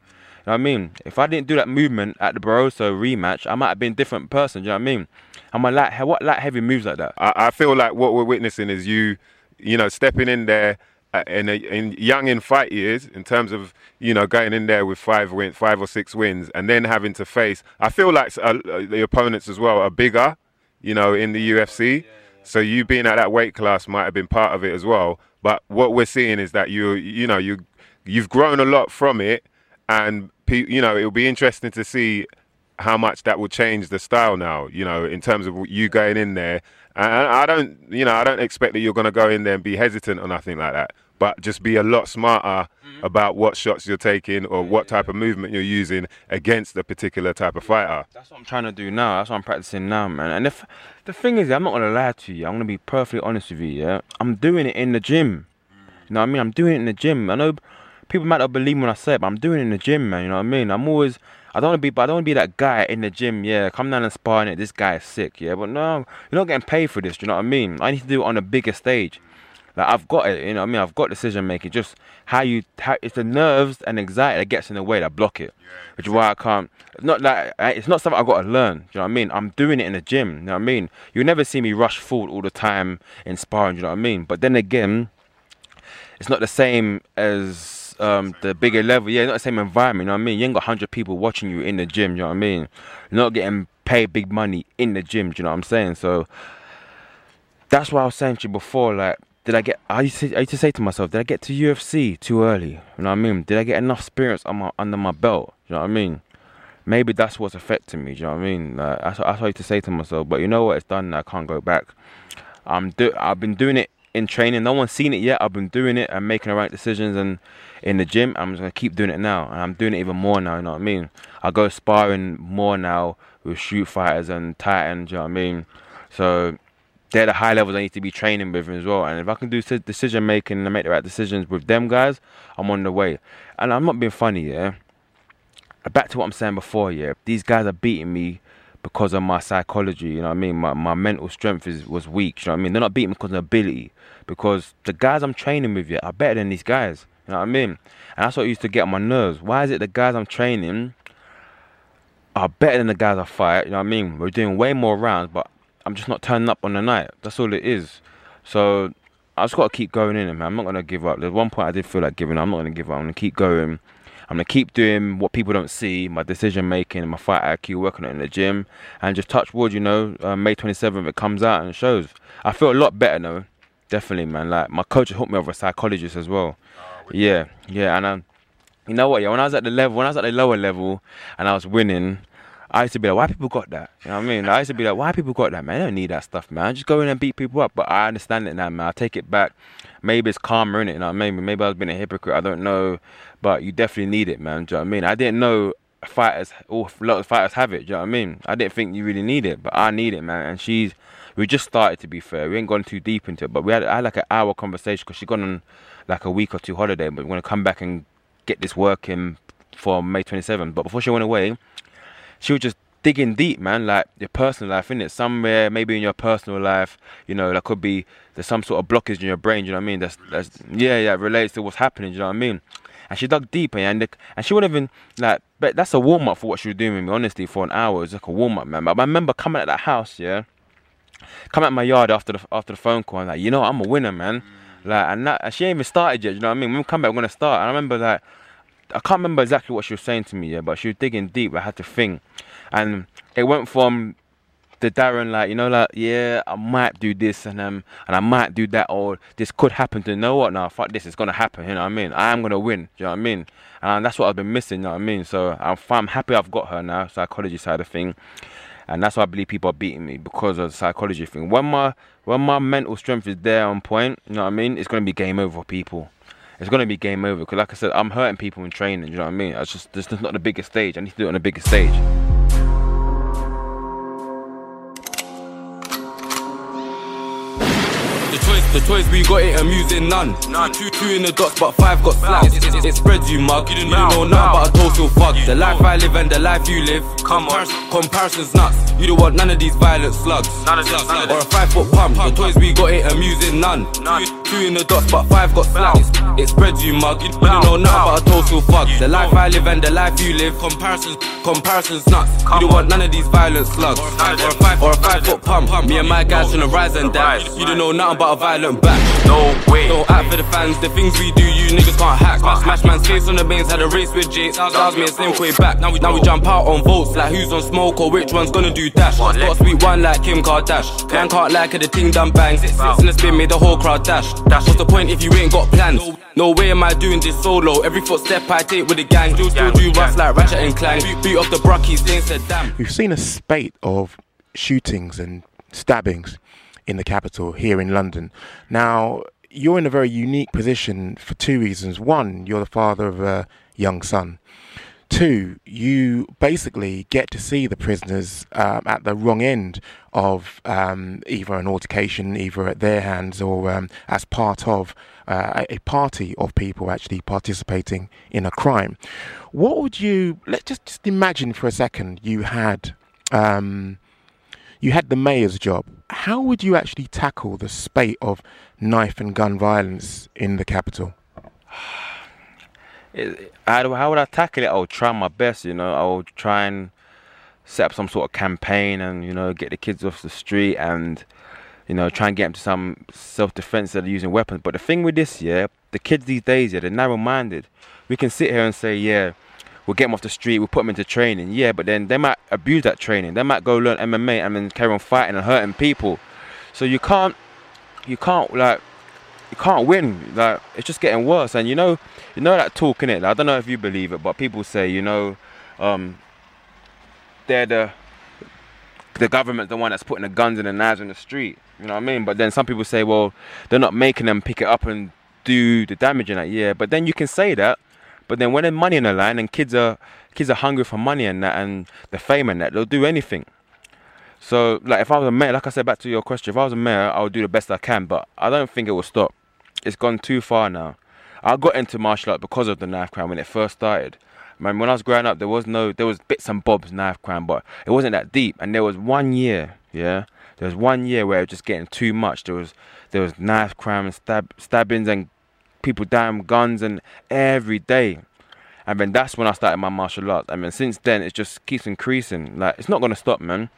know what I mean? If I didn't do that movement at the Barroso rematch, I might have been a different person. Do you know what I mean? I'm a light, what light heavy moves like that? I, I feel like what we're witnessing is you, you know, stepping in there uh, in, a, in young in fight years, in terms of you know going in there with five wins, five or six wins, and then having to face. I feel like uh, uh, the opponents as well are bigger, you know, in the UFC. So you being at that weight class might have been part of it as well. But what we're seeing is that you, you know, you you've grown a lot from it, and pe- you know it'll be interesting to see how much that will change the style now. You know, in terms of you going in there, and I don't, you know, I don't expect that you're going to go in there and be hesitant or nothing like that. But just be a lot smarter mm-hmm. about what shots you're taking or what type of movement you're using against a particular type of fighter. That's what I'm trying to do now. That's what I'm practicing now, man. And if the thing is, I'm not gonna lie to you. I'm gonna be perfectly honest with you. Yeah, I'm doing it in the gym. You know what I mean? I'm doing it in the gym. I know people might not believe me when I say it, but I'm doing it in the gym, man. You know what I mean? I'm always. I don't want to be, but I don't want to be that guy in the gym. Yeah, come down and sparring it. This guy is sick. Yeah, but no, you're not getting paid for this. Do you know what I mean? I need to do it on a bigger stage. Like I've got it, you know what I mean? I've got decision making. Just how you, how, it's the nerves and anxiety that gets in the way that block it. Which is why I can't. It's not like it's not something I got to learn. Do you know what I mean? I'm doing it in the gym. You know what I mean? You'll never see me rush forward all the time in sparring. Do you know what I mean? But then again, it's not the same as um, the bigger level. Yeah, not the same environment. You know what I mean? You ain't got hundred people watching you in the gym. You know what I mean? You're not getting paid big money in the gym. You know what I'm saying? So that's why I was saying to you before. Like, did I get? I used to, I used to say to myself, did I get to UFC too early? You know what I mean? Did I get enough experience my, under my belt? You know what I mean? Maybe that's what's affecting me. You know what I mean? Like, that's, what- that's what I used to say to myself. But you know what? It's done. I can't go back. I'm do. I've been doing it in training. No one's seen it yet. I've been doing it and making the right decisions and in the gym. I'm just gonna keep doing it now, and I'm doing it even more now. You know what I mean? I go sparring more now with shoot fighters and Titans. You know what I mean? So they're the high levels I need to be training with as well. And if I can do decision making and make the right decisions with them guys, I'm on the way. And I'm not being funny, yeah. Back to what I'm saying before, yeah. These guys are beating me because of my psychology, you know what I mean? My my mental strength is was weak, you know what I mean? They're not beating me because of ability. Because the guys I'm training with yeah, are better than these guys. You know what I mean? And that's what used to get on my nerves. Why is it the guys I'm training are better than the guys I fight? You know what I mean? We're doing way more rounds, but I'm just not turning up on the night. That's all it is. So I just got to keep going in it, man. I'm not gonna give up. There's one point I did feel like giving up. I'm not gonna give up. I'm gonna keep going. I'm gonna keep doing what people don't see, my decision making, my fight IQ, working on it in the gym, and just touch wood. You know, uh, May 27th it comes out and it shows. I feel a lot better now, definitely, man. Like my coach hooked me over a psychologist as well. Yeah, yeah, and um, you know what? Yeah, when I was at the level, when I was at the lower level, and I was winning, I used to be like, why people got that? You know what I mean? I used to be like, why people got that, man? I don't need that stuff, man. Just go in and beat people up. But I understand it now, man. I take it back. Maybe it's calmer in it, you know. Maybe maybe I was being a hypocrite. I don't know, but you definitely need it, man. Do you know what I mean? I didn't know fighters, all a lot of fighters have it. Do you know what I mean? I didn't think you really need it, but I need it, man. And she's, we just started to be fair. We ain't gone too deep into it, but we had, I had like an hour conversation because she gone on like a week or two holiday, but we're gonna come back and get this working for May 27th. But before she went away, she was just digging deep, man. Like your personal life, innit? Somewhere, maybe in your personal life, you know, that could be there's some sort of blockage in your brain. You know what I mean? That's that's yeah, yeah, relates to what's happening. You know what I mean? And she dug deeper, and the, and she wouldn't even like. But that's a warm up for what she was doing with me. Honestly, for an hour, it was like a warm up, man. But I remember coming at that house, yeah, come at my yard after the after the phone call. and like, you know, I'm a winner, man. Like, and, that, and she ain't even started yet. You know what I mean? When we come back, we're gonna start. And I remember like. I can't remember exactly what she was saying to me, yeah, but she was digging deep. I had to think, and it went from the Darren like you know like yeah I might do this and um and I might do that or this could happen to you know what now fuck this it's gonna happen you know what I mean? I am gonna win you know what I mean? And that's what I've been missing you know what I mean? So I'm I'm happy I've got her now psychology side of thing. And that's why I believe people are beating me because of the psychology thing. When my when my mental strength is there on point you know what I mean? It's gonna be game over for people. It's gonna be game over because like I said I'm hurting people in training you know what I mean? It's just this is not the biggest stage. I need to do it on the biggest stage. The choice, we got ain't amusing none. None. Two, two in the dots, but five got slang. It, it, it spreads you mug. You didn't know nothing about a total fuck. The life I live and the life you live. Come on. Comparisons nuts. You don't want none of these violent slugs. None of this, none Or a five foot pump. The toys we got ain't amusing none. None. Two, two in the dots, but five got slang. It, spreads you mug. You didn't know nothing about a total fuck. The life I live and the life you live. Comparisons, comparisons nuts. You don't want none of these violent slugs. Or a five, or a five foot pump. Me and my guys tryna rise and dash. You don't know nothing about a violent back. No way. No act for the fans. The things we do, you niggas can't hack. Smash man's face on the mains. Had a race with Jake. Stars me a same way back. Now we now we jump out on votes like who's on smoke or which one's gonna do dash. Got a sweet one like Kim Kardashian. Man can't like it. The ting done bang. Six six in the spin made the whole crowd dash. What's the point if you ain't got plans? No way am I doing this solo. Every footstep I take with the gang. Still still do rough like Ratchet and Clank. Beat, beat off the brockies. They ain't said damn. We've seen a spate of shootings and stabbings in the capital here in London. Now, you're in a very unique position for two reasons. One, you're the father of a young son. Two, you basically get to see the prisoners um, at the wrong end of um, either an altercation, either at their hands or um, as part of uh, a party of people actually participating in a crime. What would you? Let's just, just imagine for a second you had um, you had the mayor's job. How would you actually tackle the spate of knife and gun violence in the capital? it, how, how would I tackle it? I would try my best, you know. I would try and set up some sort of campaign and, you know, get the kids off the street and, you know, try and get them to some self defense that are using weapons. But the thing with this, yeah, the kids these days, yeah, they're narrow minded. We can sit here and say, yeah, we'll get them off the street, we'll put them into training, yeah, but then they might abuse that training. They might go learn MMA and then carry on fighting and hurting people. So you can't, you can't, like, you can't win. Like it's just getting worse. And you know, you know that talk in it. I don't know if you believe it, but people say, you know, um, they're the the government's the one that's putting the guns and the knives in the street. You know what I mean? But then some people say, well, they're not making them pick it up and do the damage in that. Yeah, but then you can say that. But then when there's money in the line and kids are kids are hungry for money and that and the fame and that, they'll do anything. So, like, if I was a mayor, like I said, back to your question, if I was a mayor, I would do the best I can, but I don't think it will stop. It's gone too far now. I got into martial art because of the knife crime when it first started. Man, when I was growing up, there was no, there was bits and bobs knife crime, but it wasn't that deep. And there was one year, yeah, there was one year where it was just getting too much. There was, there was knife crime and stab, stabbings and people with guns and every day. And then that's when I started my martial arts. I mean, since then it just keeps increasing. Like it's not gonna stop, man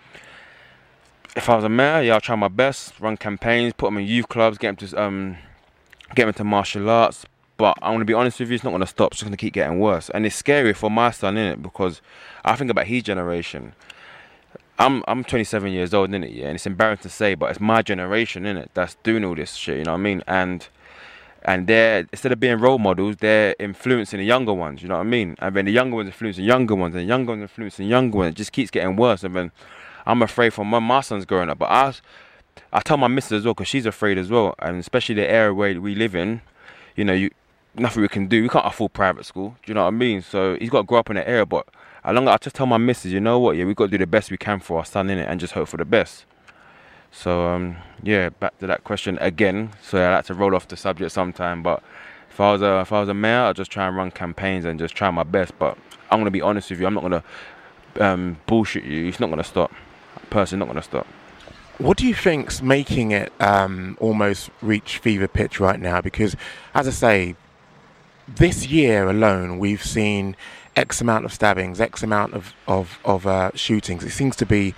if I was a mayor, yeah, I'll try my best, run campaigns, put them in youth clubs, get them to um, get them into martial arts. But I'm gonna be honest with you, it's not gonna stop. It's just gonna keep getting worse, and it's scary for my son, innit? Because I think about his generation. I'm I'm 27 years old, innit? Yeah, and it's embarrassing to say, but it's my generation, innit? That's doing all this shit. You know what I mean? And and they're instead of being role models, they're influencing the younger ones. You know what I mean? And then the younger ones influencing younger ones, and younger ones influencing younger ones. It just keeps getting worse. And then I'm afraid for when my son's growing up. But I, I tell my missus as well because she's afraid as well, and especially the area where we live in. You know, you nothing we can do. We can't afford private school. Do you know what I mean? So he's got to grow up in the area. But along, I just tell my missus, you know what? Yeah, we got to do the best we can for our son in it, and just hope for the best. So um, yeah, back to that question again. So I like to roll off the subject sometime, but if I was a if I was a mayor, I'd just try and run campaigns and just try my best. But I'm gonna be honest with you, I'm not gonna um, bullshit you. It's not gonna stop. Personally, not gonna stop. What do you think's making it um, almost reach fever pitch right now? Because, as I say, this year alone, we've seen X amount of stabbings, X amount of of, of uh, shootings. It seems to be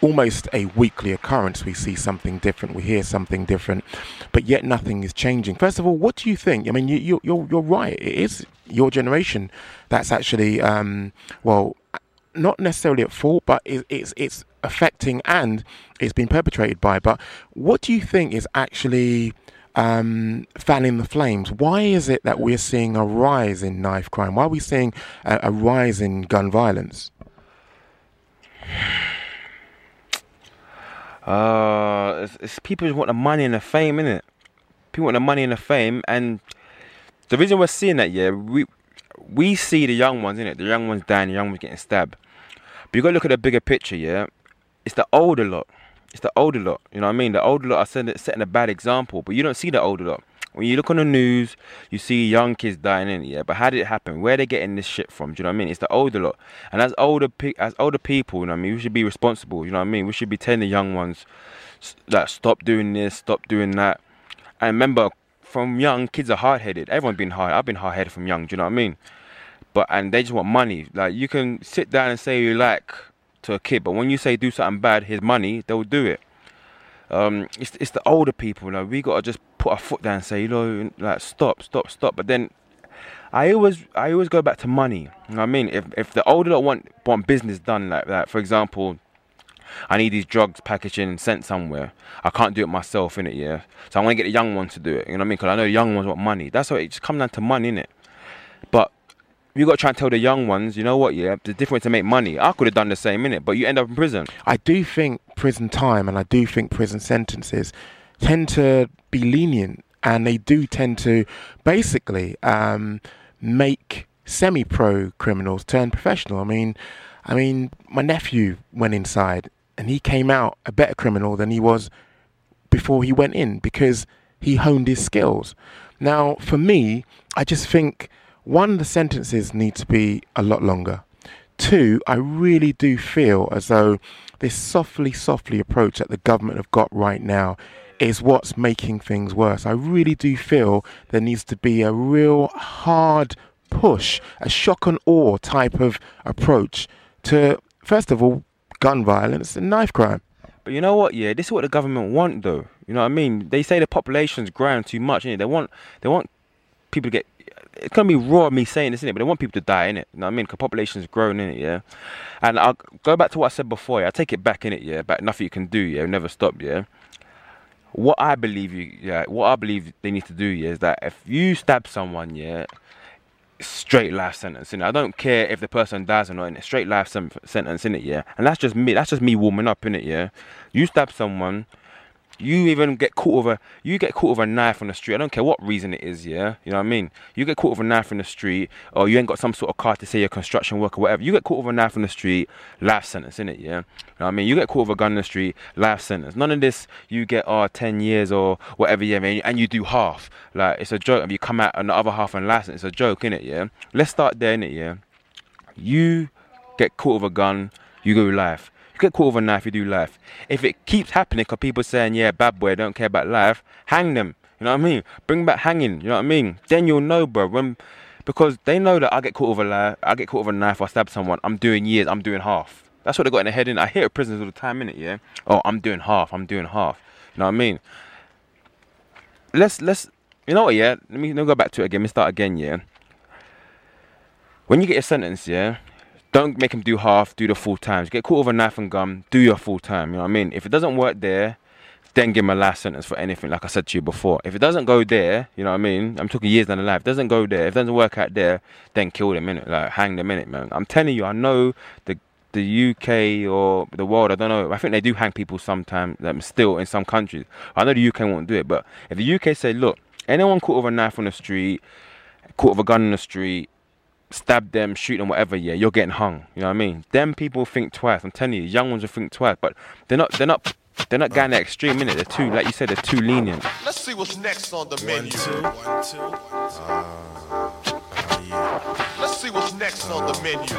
almost a weekly occurrence. We see something different, we hear something different, but yet nothing is changing. First of all, what do you think? I mean, you, you, you're you're right. It is your generation that's actually um, well not necessarily at fault, but it, it's it's affecting and it's been perpetrated by. But what do you think is actually um, fanning the flames? Why is it that we're seeing a rise in knife crime? Why are we seeing a, a rise in gun violence? Uh, it's, it's people just want the money and the fame, innit? People want the money and the fame, and the reason we're seeing that, yeah, we we see the young ones, innit? The young ones dying, the young ones getting stabbed. But you gotta look at the bigger picture, yeah. It's the older lot. It's the older lot. You know what I mean? The older lot are setting, setting a bad example, but you don't see the older lot. When you look on the news, you see young kids dying in it, yeah. But how did it happen? Where they getting this shit from? Do you know what I mean? It's the older lot, and as older pe- as older people, you know what I mean. We should be responsible. You know what I mean? We should be telling the young ones that stop doing this, stop doing that. And remember, from young, kids are hard headed. Everyone's been hard. I've been hard headed from young. Do you know what I mean? But and they just want money. Like you can sit down and say you like to a kid, but when you say do something bad, here's money, they'll do it. Um, it's it's the older people. Like we gotta just put a foot down and say, you know, like stop, stop, stop. But then I always I always go back to money. You know I mean? If if the older lot want want business done like that, for example, I need these drugs packaged in and sent somewhere. I can't do it myself, innit, yeah? So I want to get the young ones to do it, you know what I mean? Because I know the young ones want money. That's what it just comes down to money, innit? But you got to try and tell the young ones, you know what, yeah, the different way to make money. I could have done the same, innit? But you end up in prison. I do think prison time and I do think prison sentences tend to be lenient and they do tend to basically um, make semi-pro criminals turn professional. I mean, I mean, my nephew went inside and he came out a better criminal than he was before he went in because he honed his skills. Now, for me, I just think one, the sentences need to be a lot longer. Two, I really do feel as though this softly, softly approach that the government have got right now is what's making things worse. I really do feel there needs to be a real hard push, a shock and awe type of approach to, first of all, gun violence and knife crime. But you know what? Yeah, this is what the government want, though. You know what I mean? They say the population's growing too much. Innit? They want they want people to get. It's gonna be raw me saying this, innit? But they want people to die, innit? You know what I mean? Because population's growing, innit? Yeah. And I'll go back to what I said before. Yeah, I take it back, innit? Yeah, but nothing you can do. Yeah, never stop. Yeah. What I believe you, yeah, what I believe they need to do, yeah, is that if you stab someone, yeah, straight life sentence in it. I don't care if the person dies or not in it. Straight life sen- sentence in it, yeah. And that's just me. That's just me warming up in it, yeah. You stab someone, you even get caught with a you get caught with a knife on the street. I don't care what reason it is, yeah. You know what I mean? You get caught with a knife in the street, or you ain't got some sort of car to say you're a construction worker, whatever. You get caught with a knife on the street, life sentence in it, yeah. You know what I mean? You get caught with a gun in the street, life sentence. None of this you get oh 10 years or whatever, yeah, man, and you do half. Like it's a joke. If you come out on the other half and license, it's a joke, innit, yeah. Let's start there, innit, yeah. You get caught with a gun, you go life. You get caught with a knife, you do life. If it keeps happening, because people saying, yeah, bad boy, don't care about life, hang them. You know what I mean? Bring back hanging. You know what I mean? Then you'll know, bro. When, because they know that I get caught with a life, I get caught with a knife, or stab someone. I'm doing years. I'm doing half. That's what they got in their head. In I hear it prisons all the time, innit? Yeah. Oh, I'm doing half. I'm doing half. You know what I mean? Let's let's. You know what? Yeah. Let me, let me go back to it again. Let me start again. Yeah. When you get your sentence, yeah, don't make him do half, do the full times. Get caught with a knife and gun, do your full time. You know what I mean? If it doesn't work there, then give him a last sentence for anything, like I said to you before. If it doesn't go there, you know what I mean? I'm talking years down the line. If it doesn't go there, if it doesn't work out there, then kill them, innit? Like, hang them, innit, man? I'm telling you, I know the the UK or the world, I don't know. I think they do hang people sometimes, um, still in some countries. I know the UK won't do it, but if the UK say, look, anyone caught with a knife on the street, caught with a gun in the street, stab them, shoot them, whatever, yeah, you're getting hung. You know what I mean? Them people think twice. I'm telling you, young ones will think twice, but they're not. They're not. They're not going that extreme in it. They're too, like you said, they're too lenient. Let's see what's next on the menu. Let's see what's next on the menu.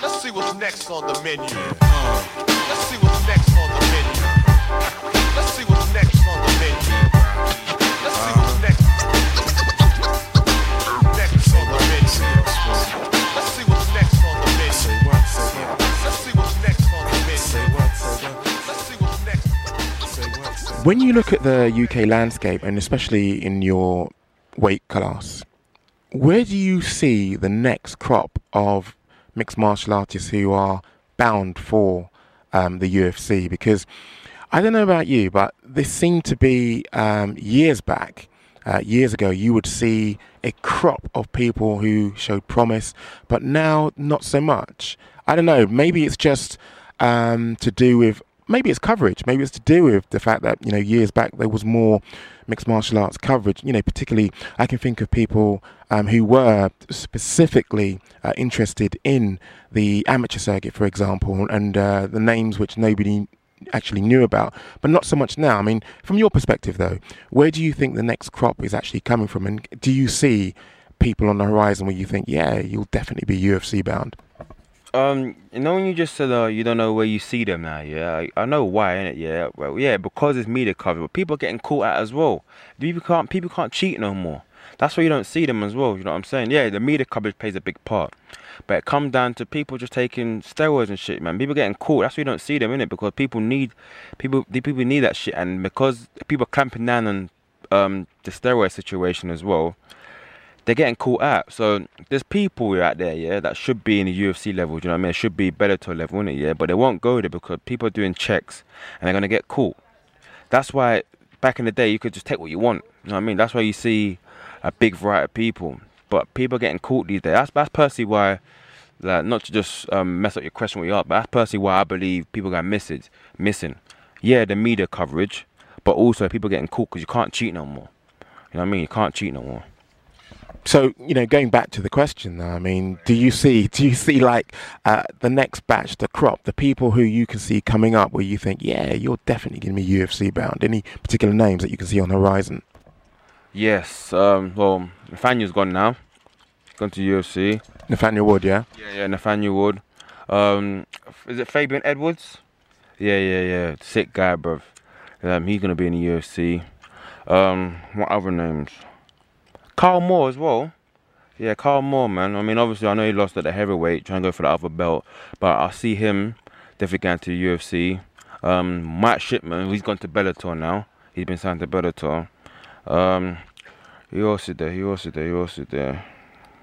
Let's see what's next on the menu. Let's see what's next on the menu. Let's see what's next on the menu. When you look at the UK landscape, and especially in your weight class, where do you see the next crop of mixed martial artists who are bound for um, the UFC? Because I don't know about you, but this seemed to be um, years back. Uh, years ago, you would see a crop of people who showed promise, but now not so much. I don't know. Maybe it's just um, to do with maybe it's coverage. Maybe it's to do with the fact that you know years back there was more mixed martial arts coverage. You know, particularly I can think of people um, who were specifically uh, interested in the amateur circuit, for example, and uh, the names which nobody actually knew about, but not so much now. I mean, from your perspective though, where do you think the next crop is actually coming from, and do you see people on the horizon where you think, yeah, you'll definitely be UFC bound? Um, you know when you just said uh, you don't know where you see them now, yeah. I, I know why, innit? Yeah, well, yeah, because it's media coverage, but people are getting caught out as well. People can't people can't cheat no more. That's why you don't see them as well. You know what I'm saying? Yeah, the media coverage plays a big part, but it comes down to people just taking steroids and shit, man. People getting caught. That's why you don't see them in it because people need people. The people need that shit, and because people are clamping down on um, the steroid situation as well they're getting caught out. So there's people out there, yeah, that should be in the UFC level. Do you know what I mean? It should be Bellator level, is it? Yeah, but they won't go there because people are doing checks and they're gonna get caught. That's why back in the day you could just take what you want. You know what I mean? That's why you see a big variety of people. But people are getting caught these days. That's that's personally why. Like, not to just um, mess up your question what you are, but that's personally why I believe people got missed, missing. Yeah, the media coverage, but also people getting caught because you can't cheat no more. You know what I mean? You can't cheat no more. So you know, going back to the question, I mean, do you see, do you see like uh, the next batch, the crop, the people who you can see coming up, where you think, yeah, you're definitely going to be UFC bound? Any particular names that you can see on the horizon? Yes. Um, well, Nathaniel's gone now. Gone to UFC. Nathaniel Wood, yeah. Yeah, yeah, Nathaniel Wood. Um, is it Fabian Edwards? Yeah, yeah, yeah. Sick guy, bruv. Um, he's gonna be in the UFC. Um, what other names? Karl Moore as well. Yeah, Karl Moore, man. I mean, obviously, I know he lost at the heavyweight, trying to go for the other belt, but I see him definitely going to the UFC. Um, Mike Shipman, he's gone to Bellator now. He's been signed to Bellator. Um, he also there, he also there, he also there.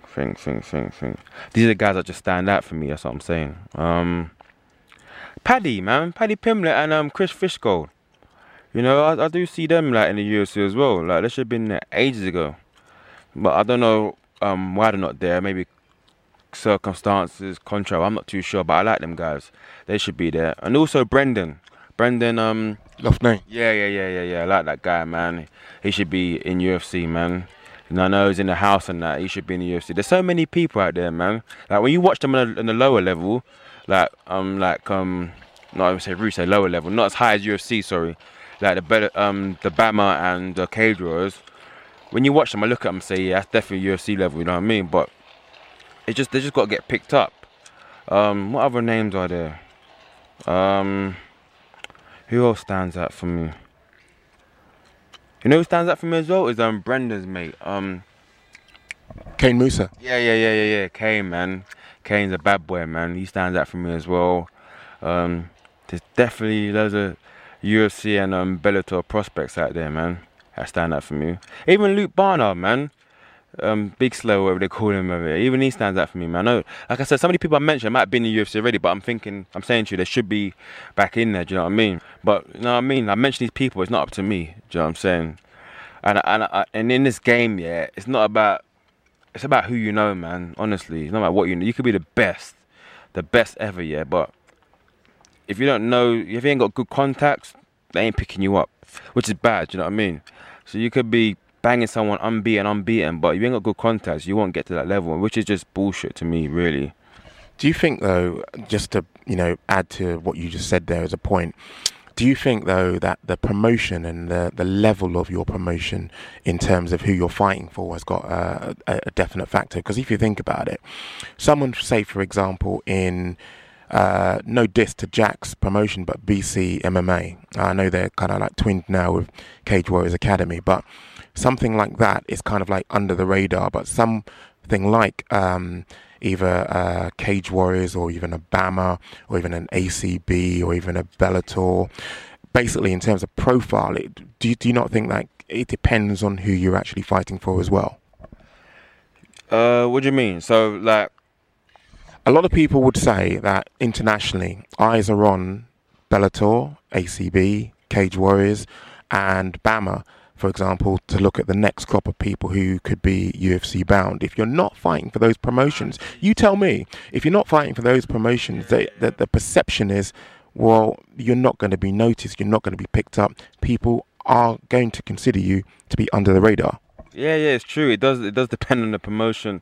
Think, think, think, think. These are the guys that just stand out for me. That's what I'm saying. Um, Paddy, man, Paddy Pimblett and um Chris Fishgold. You know, I, I do see them like in the UFC as well. Like they should have been there ages ago. But I don't know um, why they're not there. Maybe circumstances, contract. I'm not too sure, but I like them guys. They should be there. And also Brendan. Brendan, um, Loughnane. yeah, yeah, yeah, yeah, yeah. I like that guy, man. He should be in UFC, man. And I know he's in the house and that. He should be in the UFC. There's so many people out there, man. Like when you watch them on the, on the lower level, like um, like um, not even say say lower level, not as high as UFC. Sorry, like the better um, the BAMMA and the Cage Warriors when you watch them, I look at them and say, yeah, that's definitely UFC level. You know what I mean? But it just they just got to get picked up. Um, what other names are there? Um, who else stands out for me? You know who stands out for me as well is um Brendan's mate. Um, Kane Mousah. yeah, yeah, yeah, yeah, yeah. Kane, man. Kane's a bad boy, man. He stands out for me as well. Um, there's definitely loads of UFC and um Bellator prospects out there, man. That stand out for me. Even Luke Barnatt, man. Um, Big Slow, whatever they call him over here. Even he stands out for me, man. I know, like I said, some of the people I mentioned might have been in the UFC already, but I'm thinking, I'm saying to you, they should be back in there. Do you know what I mean? But you know what I mean? I mention these people. It's not up to me. Do you know what I'm saying? And and and in this game, yeah, it's not about. It's about who you know, man. Honestly, it's not about what you know. You could be the best, the best ever, yeah. But if you don't know, if you ain't got good contacts, they ain't picking you up, which is bad. Do you know what I mean? So you could be banging someone unbeaten, unbeaten, but you ain't got good contacts, you won't get to that level, which is just bullshit to me, really. Do you think, though, just to you know add to what you just said there as a point, do you think though that the promotion and the the level of your promotion in terms of who you're fighting for has got a, a, a definite factor? Because if you think about it, someone say for example in uh, no diss to Jack's promotion, but BC MMA. I know they're kind of like twinned now with Cage Warriors Academy, but something like that is kind of like under the radar. But something like um, either uh, Cage Warriors or even a BAMMA or even an ACB or even a Bellator, basically in terms of profile, it, do, you, do you not think that it depends on who you're actually fighting for as well? Uh, what do you mean? So like, A lot of people would say that internationally, eyes are on Bellator, ACB, Cage Warriors, and BAMMA, for example, to look at the next crop of people who could be UFC bound. If you're not fighting for those promotions, you tell me. If you're not fighting for those promotions, they, the, the perception is, well, you're not going to be noticed, you're not going to be picked up. People are going to consider you to be under the radar. Yeah, yeah, it's true. It does. It does depend on the promotion.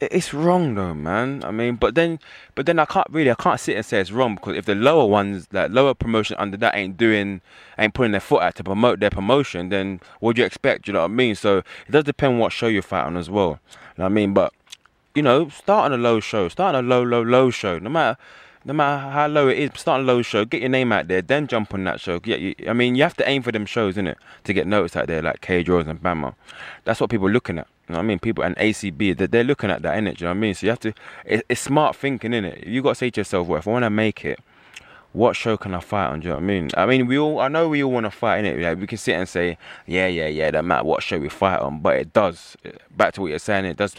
It's wrong though, man. I mean, but then, but then I can't really, I can't sit and say it's wrong because if the lower ones, that lower promotion under that ain't doing, ain't putting their foot out to promote their promotion, then what do you expect? You know what I mean? So it does depend what show you fight on as well. You know what I mean? But you know, start on a low show, start on a low, low, low show. No matter, no matter how low it is, start a low show, get your name out there, then jump on that show. Yeah, you, I mean, you have to aim for them shows, innit, to get noticed out there, like Cage Warriors and BAMMA. That's what people are looking at. You know what I mean? People and ACB, they're, they're looking at that, innit? Do you know what I mean? So you have to, it, it's smart thinking, innit? You got to say to yourself, well, if I want to make it, what show can I fight on? Do you know what I mean? I mean, we all, I know we all want to fight, innit? Like, we can sit and say, yeah, yeah, yeah, that matter what show we fight on, but it does, eh, back to what you're saying, it does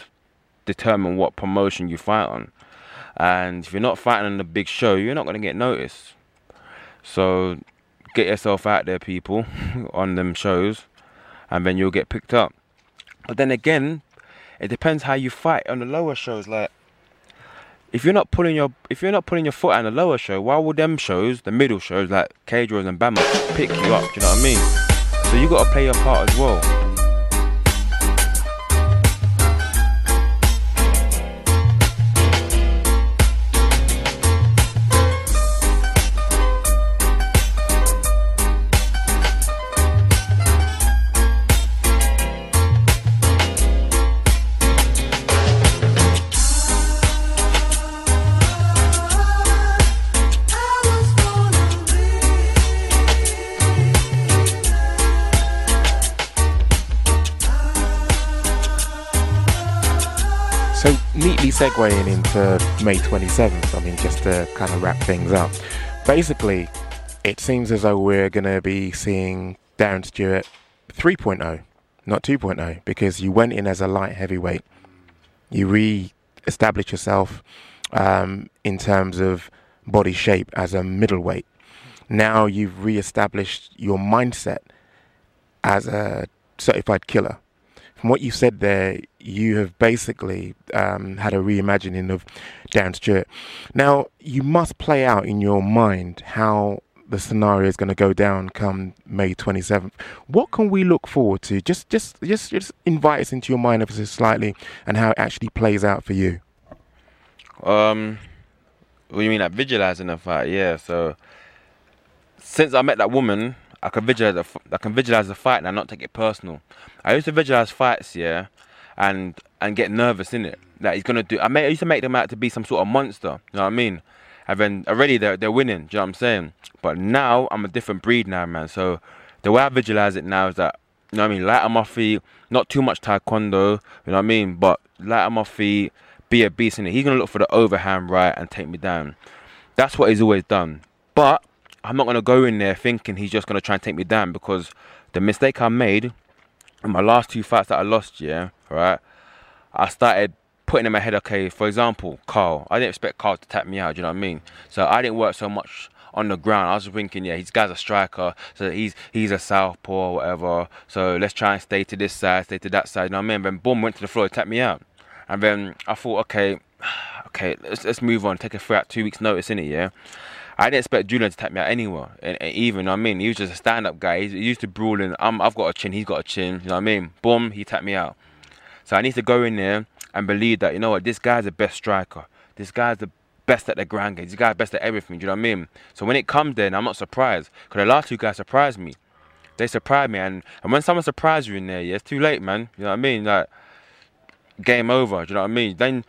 determine what promotion you fight on. And if you're not fighting on the big show, you're not going to get noticed. So get yourself out there, people, on them shows, and then you'll get picked up. But then again, it depends how you fight on the lower shows. Like, if you're not putting your if you're not putting your foot on the lower show, why would them shows, the middle shows like Cage Warriors and BAMMA, pick you up? Do you know what I mean? So you got to play your part as well. So neatly segueing into May 27th, I mean, just to kind of wrap things up. Basically, it seems as though we're going to be seeing Darren Stewart 3.0, not 2.0, because you went in as a light heavyweight. You re-established yourself um, in terms of body shape as a middleweight. Now you've re-established your mindset as a certified killer. From what you said there, you have basically um, had a reimagining of Darren Stewart. Now, you must play out in your mind how the scenario is going to go down come May 27th. What can we look forward to? Just, just, just, just invite us into your mind ever so slightly and how it actually plays out for you. Um, what do you mean, like visualizing the fight? Yeah. So since I met that woman, I can visualize the, can visualize the fight and I not take it personal. I used to visualize fights, yeah, and and get nervous in it. That he's gonna do. I, made, I used to make them out to be some sort of monster. You know what I mean? And then already they're they're winning. Do you know what I'm saying? But now I'm a different breed now, man. So the way I visualize it now is that you know what I mean, light on my feet, not too much taekwondo. You know what I mean? But light on my feet, be a beast in it. He's gonna look for the overhand right and take me down. That's what he's always done. But I'm not gonna go in there thinking he's just gonna try and take me down because the mistake I made in my last two fights that I lost, yeah, right. I started putting in my head, okay, for example, Karl. I didn't expect Karl to tap me out. Do you know what I mean? So I didn't work so much on the ground. I was thinking, yeah, this guy's a striker, so he's he's a southpaw or whatever. So let's try and stay to this side, stay to that side. You know what I mean? Then boom, went to the floor, tapped me out, and then I thought, okay, okay, let's let's move on. Take a three out two weeks notice in it, yeah. I didn't expect Julian to tap me out anywhere, and, and even I mean, he was just a stand-up guy. He's, he used to brawling. I'm, um, I've got a chin, he's got a chin. You know what I mean? Boom, he tapped me out. So I need to go in there and believe that you know what, this guy's the best striker. This guy's the best at the ground game. This guy's best at everything. Do you know what I mean? So when it comes there, I'm not surprised because the last two guys surprised me. They surprised me, and, and when someone surprises you in there, yeah, it's too late, man. You know what I mean? Like game over. Do you know what I mean? Then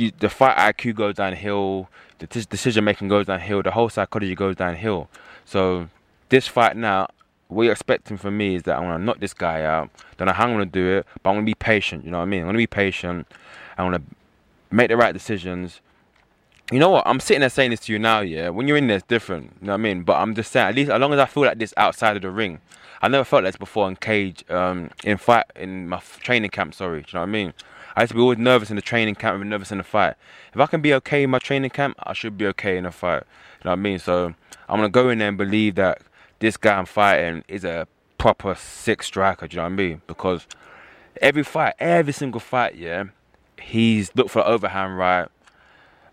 you, the fight IQ goes downhill, the t- decision making goes downhill, the whole psychology goes downhill. So this fight now, what you're expecting from me is that I'm gonna knock this guy out. Don't know how I'm gonna do it, but I'm gonna be patient. You know what I mean? I'm gonna be patient. I'm gonna make the right decisions. You know what? I'm sitting there saying this to you now, yeah. When you're in there, it's different. You know what I mean? But I'm just saying, at least as long as I feel like this outside of the ring, I never felt like this before in cage, um, in fight, in my training camp. Sorry, you know what I mean? I used to be always nervous in the training camp and nervous in the fight. If I can be okay in my training camp, I should be okay in a fight. You know what I mean? So I'm gonna go in there and believe that this guy I'm fighting is a proper sick striker. Do you know what I mean? Because every fight, every single fight, yeah, he's looked for overhand right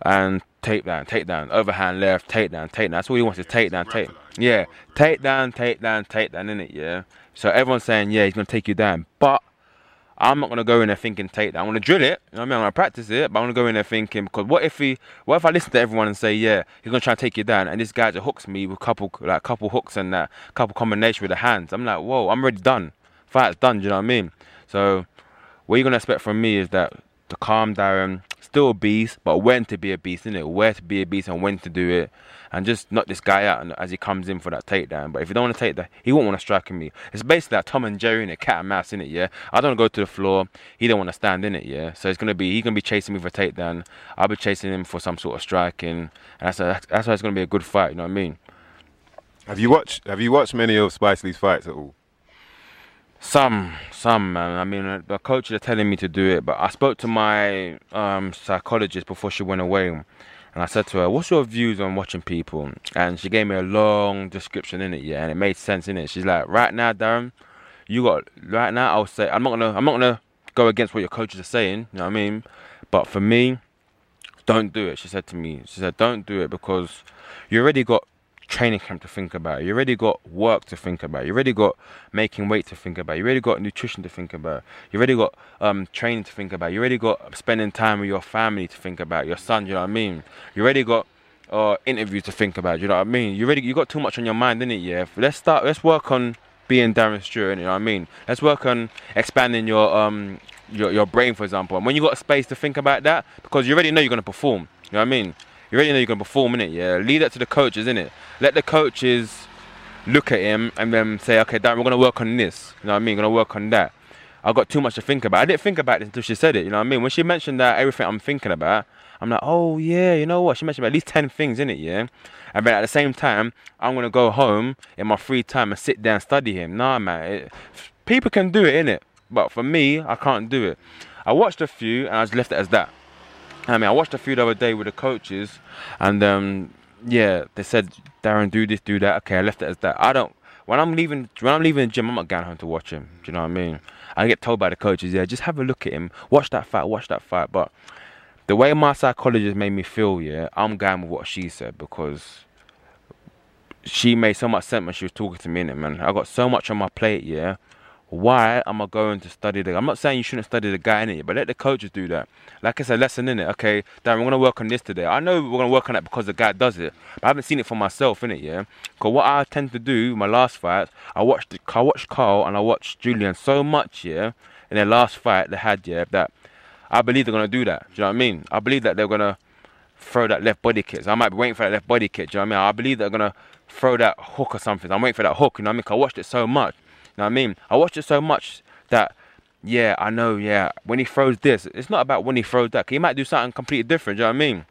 and takedown, takedown, overhand left, takedown, takedown. That's all he wants is takedown, take. Yeah, takedown, takedown, takedown, in it. Yeah. So everyone's saying, yeah, he's gonna take you down, but I'm not gonna go in there thinking take that. I'm gonna drill it. You know what I mean? I'm gonna practice it, but I'm gonna go in there thinking because what if he, what if I listen to everyone and say, yeah, he's gonna try and take you down, and this guy just hooks me with a couple, like couple hooks and that couple combination with the hands. I'm like, whoa, I'm already done. Fight's done. Do you know what I mean? So what you're gonna expect from me is that to calm down, still a beast, but when to be a beast, innit? Where to be a beast and when to do it, and just knock this guy out as he comes in for that takedown. But if you don't want to take that, he won't want to strike me. It's basically like Tom and Jerry in a cat and mouse, in it, Yeah, I don't go to the floor. He don't want to stand in it. Yeah, so it's gonna be he's gonna be chasing me for a takedown. I'll be chasing him for some sort of striking. And that's a, that's why it's gonna be a good fight. You know what I mean? Have you watched Have you watched many of Spicely's fights at all? Some, some man. I mean, the coaches are telling me to do it, but I spoke to my um, psychologist before she went away, and I said to her, "What's your views on watching people?" And she gave me a long description in it, yeah, and it made sense in it. She's like, "Right now, Darren, you got right now. I'll say I'm not gonna, I'm not gonna go against what your coaches are saying. You know what I mean? But for me, don't do it." She said to me, "She said, don't do it because you already got." Training camp to think about. You already got work to think about. You already got making weight to think about. You already got nutrition to think about. You already got um, training to think about. You already got spending time with your family to think about. Your son, you know what I mean? You already got uh, interviews to think about. You know what I mean? You already you got too much on your mind, didn't it? Yeah. Let's start. Let's work on being Darren Stewart. You know what I mean? Let's work on expanding your um your your brain, for example. And when you got space to think about that, because you already know you're gonna perform. You know what I mean? You already know you're gonna perform in it, yeah. Leave that to the coaches, in it. Let the coaches look at him and then say, okay, Darren, we're gonna work on this. You know what I mean? We're gonna work on that. I got too much to think about. I didn't think about it until she said it. You know what I mean? When she mentioned that everything I'm thinking about, I'm like, oh yeah, you know what? She mentioned at least ten things in it, yeah. And then at the same time, I'm gonna go home in my free time and sit down and study him. Nah, man. It, people can do it, innit? But for me, I can't do it. I watched a few and I just left it as that. I mean, I watched a few the other day with the coaches, and um, yeah, they said, Darren, do this, do that. Okay, I left it as that. I don't. When I'm leaving, when I'm leaving the gym, I'm not going home to watch him. Do you know what I mean? I get told by the coaches, yeah, just have a look at him, watch that fight, watch that fight. But the way my psychologist made me feel, yeah, I'm going with what she said because she made so much sense when she was talking to me in it, man. I got so much on my plate, yeah. Why am I going to study the? I'm not saying you shouldn't study the guy in it, but let the coaches do that. Like it's a lesson in it. Okay, Darren, we're gonna work on this today. I know we're gonna work on that because the guy does it, but I haven't seen it for myself in it, yeah. Because what I tend to do, my last fight, I watched, I watched Karl and I watched Julian so much, yeah. In their last fight they had, yeah, that I believe they're gonna do that. Do you know what I mean? I believe that they're gonna throw that left body kick. So I might be waiting for that left body kick. Do you know what I mean? I believe they're gonna throw that hook or something. I'm waiting for that hook. You know what I mean? 'Cause I watched it so much. Know what I mean? I watched it so much that yeah, I know. Yeah, when he throws this, it's not about when he throws that. He might do something completely different. You know what I mean?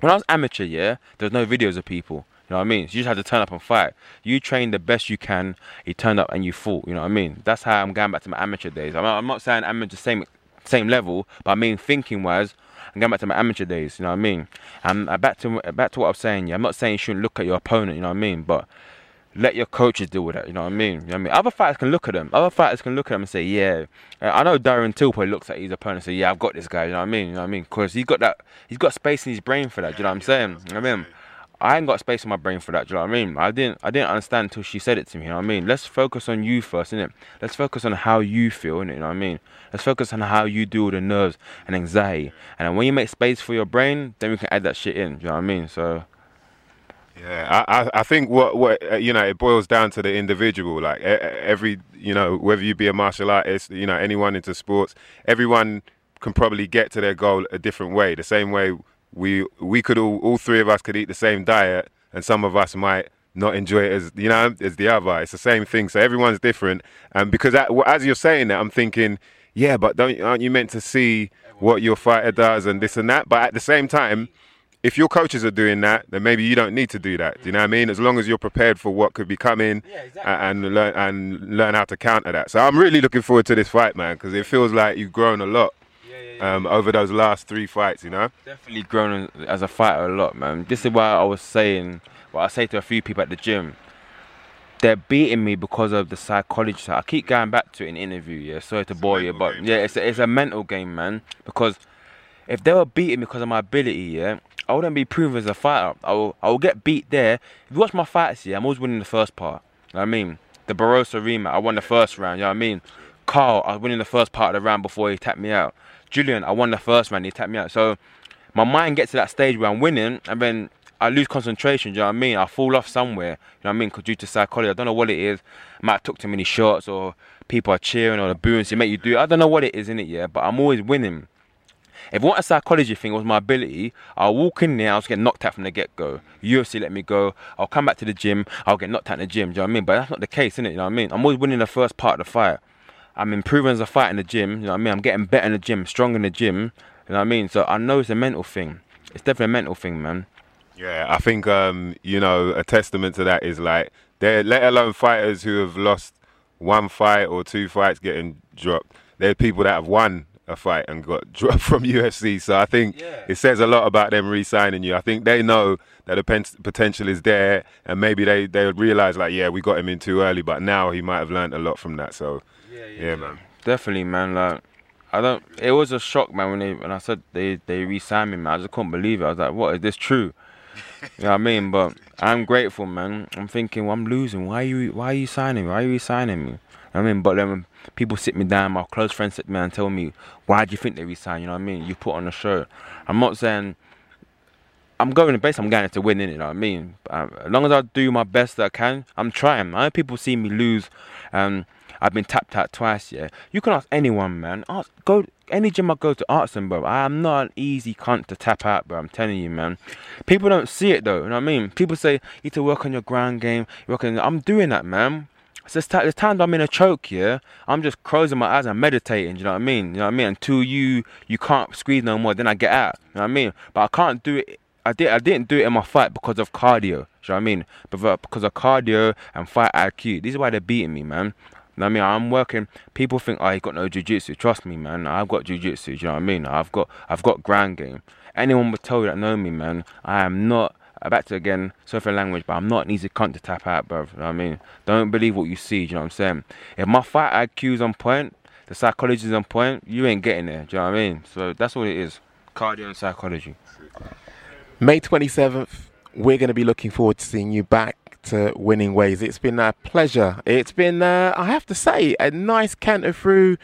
When I was amateur, yeah, there's no videos of people. You know what I mean? You just had to turn up and fight. You train the best you can. You turned up and you fought. You know what I mean? That's how I'm going back to my amateur days. I'm not, I'm not saying amateur same same level, but I mean thinking wise, I'm going back to my amateur days. You know what I mean? And uh, back to back to what I was saying. Yeah, I'm not saying you shouldn't look at your opponent. You know what I mean? But let your coaches deal with that. You know what I mean? You know what I mean? Other fighters can look at them. Other fighters can look at them and say, "Yeah." Uh, I know Darren probably looks at his opponent and say, "Yeah, I've got this guy." You know what I mean? You know what I mean? Because he's got that. He's got space in his brain for that. Do you know what I'm saying? You know what I mean? I ain't got space in my brain for that. Do you know what I mean? I didn't. I didn't understand until she said it to me. You know what I mean? Let's focus on you first, innit? Let's focus on how you feel, innit? You know what I mean? Let's focus on how you deal with the nerves and anxiety. And then when you make space for your brain, then we can add that shit in. Do you know what I mean? So. Yeah, I, I, think what what uh, you know it boils down to the individual. Like every you know whether you be a martial artist, you know anyone into sports, everyone can probably get to their goal a different way. The same way we we could all all three of us could eat the same diet, and some of us might not enjoy it as you know as the other. It's the same thing. So everyone's different. And because as you're saying that, I'm thinking, yeah, but don't aren't you meant to see what your fighter does and this and that? But at the same time if your coaches are doing that, then maybe you don't need to do that. Do you know what I mean? As long as you're prepared for what could be coming a- and learn and learn how to counter that. So I'm really looking forward to this fight, man, because it feels like you've grown a lot. Yeah, yeah, um, over those last three fights. You know. Definitely grown as a fighter a lot, man. This is why I was saying, what I say to a few people at the gym. They're beating me because of the psychology. side. I keep going back to it in interview. Yeah, sorry to bore you, but game. yeah, it's a, it's a mental game, man. Because if they were beating me because of my ability, yeah, I wouldn't be proven as a fighter. I will, I will get beat there. If you watch my fights, yeah, I'm always winning the first part. You know what I mean? The Barroso rematch, I won the first round. You know what I mean? Karl, I was winning the first part of the round before he tapped me out. Julian, I won the first round, he tapped me out. So my mind gets to that stage where I'm winning, and then I lose concentration. Do you know what I mean? I fall off somewhere. You know what I mean? 'Cause due to psychology, I don't know what it is. I might have took too many shots, or people are cheering, or the booing, so make you do. it. I don't know what it is in it, yeah. But I'm always winning. If it wasn't a psychology thing, it was my ability. I'll walk in there, I'll just get knocked out from the get go. UFC let me go. I'll come back to the gym, I'll get knocked out in the gym. Do you know what I mean? But that's not the case, innit? You know what I mean? I'm always winning the first part of the fight. I'm improving as a fighter in the gym. You know what I mean? I'm getting better in the gym, stronger in the gym. You know what I mean? So I know it's a mental thing. It's definitely a mental thing, man. Yeah, I think um, you know a testament to that is like they're let alone fighters who have lost one fight or two fights getting dropped. They're people that have won a fight and got dropped from UFC. So I think Yeah. it says a lot about them re-signing you. I think they know that the pen- potential is there, and maybe they they realize like, yeah, we got him in too early, but now he might have learned a lot from that. So yeah, man. Definitely, man. Like, I don't. It was a shock, man, when they when I said they they re-signed me, man. I just couldn't believe it. I was like, what is this true? You know what I mean? But I'm grateful, man. I'm thinking, well, I'm losing. Why are you Why are you signing me? Why are you re-signing me? I mean, but then people sit me down, my close friends sit me down and tell me, why do you think they re-signed? You know what I mean? You put on a show. I'm not saying. I'm going to base. I'm going to win, innit? You know what I mean? Um, as long as I do my best that I can, I'm trying. I know people see me lose. Um, I've been tapped out twice. Yeah, you can ask anyone, man. Ask go any gym I go to. Ask them, bro. I am not an easy cunt to tap out, bro. I'm telling you, man. People don't see it though. You know what I mean? People say you need to work on your ground game. Work. I'm doing that, man. There's times I'm in a choke, yeah. I'm just closing my eyes and meditating. You know what I mean? You know what I mean? Until you you can't squeeze no more, then I get out. You know what I mean? But I can't do it. I did. I didn't do it in my fight because of cardio. You know what I mean? Because of cardio and fight IQ. This is why they're beating me, man. Know what I mean? I'm working. People think, oh, got no jujitsu. Trust me, man. I've got jujitsu. Do you know what I mean? I've got, I've got ground game. Anyone would tell you that know me, man. I am not. uh, Back to again, sorry for language, but I'm not an easy cunt to tap out, bro. You know what I mean? Don't believe what you see. Do you know what I'm saying? If my fight IQ's on point, the psychology's on point, you ain't getting there. Do you know what I mean? So that's what it is. Cardio and psychology. May 27th, we're going to be looking forward to seeing you back to winning ways. It's been a pleasure. It's been, uh, I have to say, a nice canter through.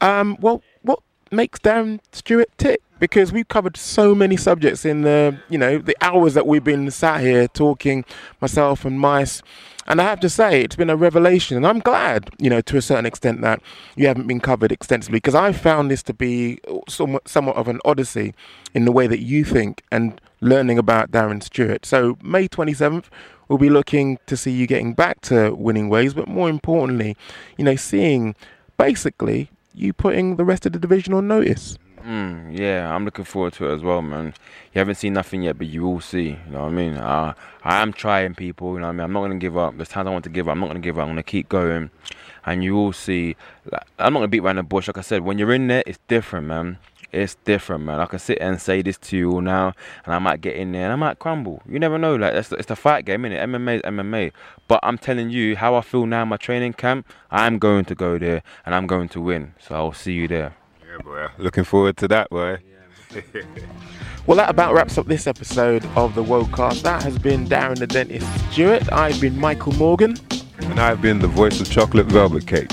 Um, well, what makes Darren Stewart tick? Because we've covered so many subjects in the, you know, the hours that we've been sat here talking, myself and Mice. And I have to say, it's been a revelation. And I'm glad, you know, to a certain extent that you haven't been covered extensively because I found this to be somewhat, somewhat of an odyssey in the way that you think and learning about Darren Stewart. So, May 27th, we'll be looking to see you getting back to winning ways, but more importantly, you know, seeing basically you putting the rest of the division on notice. Mm, yeah, I'm looking forward to it as well, man. You haven't seen nothing yet, but you will see. You know what I mean? Uh, I am trying, people. You know what I mean? I'm not gonna give up. There's times I want to give up. I'm not gonna give up. I'm gonna keep going, and you will see. Like, I'm not gonna beat around the bush. Like I said, when you're in there, it's different, man. It's different, man. I can sit and say this to you all now, and I might get in there and I might crumble. You never know. Like that's it's the fight game, innit? MMA is MMA. But I'm telling you how I feel now in my training camp. I'm going to go there and I'm going to win. So I'll see you there. Yeah, boy. Looking forward to that, boy. Well, that about wraps up this episode of the Worldcast. That has been Darren the Dentist Stewart. I've been Michael Morgan. And I've been the voice of chocolate velvet cake.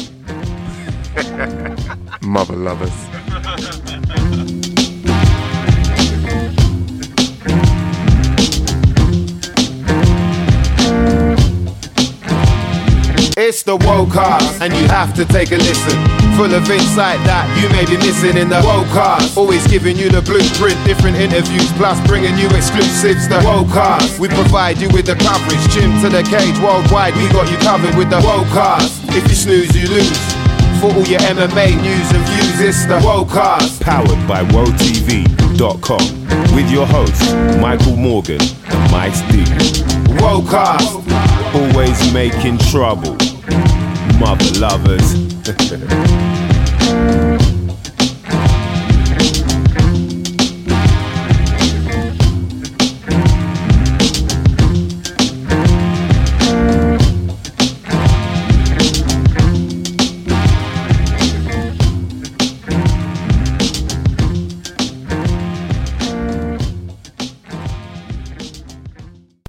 Mother lovers. It's the Wocast, and you have to take a listen. Full of insight that you may be missing in the Wocast. Always giving you the blueprint, different interviews, plus bringing you exclusives. The Wocast, we provide you with the coverage. Gym to the cage, worldwide, we got you covered with the Wocast. If you snooze, you lose. For all your MMA news and views, it's the Wocast. powered by WorldTV.com with your hosts Michael Morgan and Mike Stevens. Wocast. Always making trouble, mother lovers.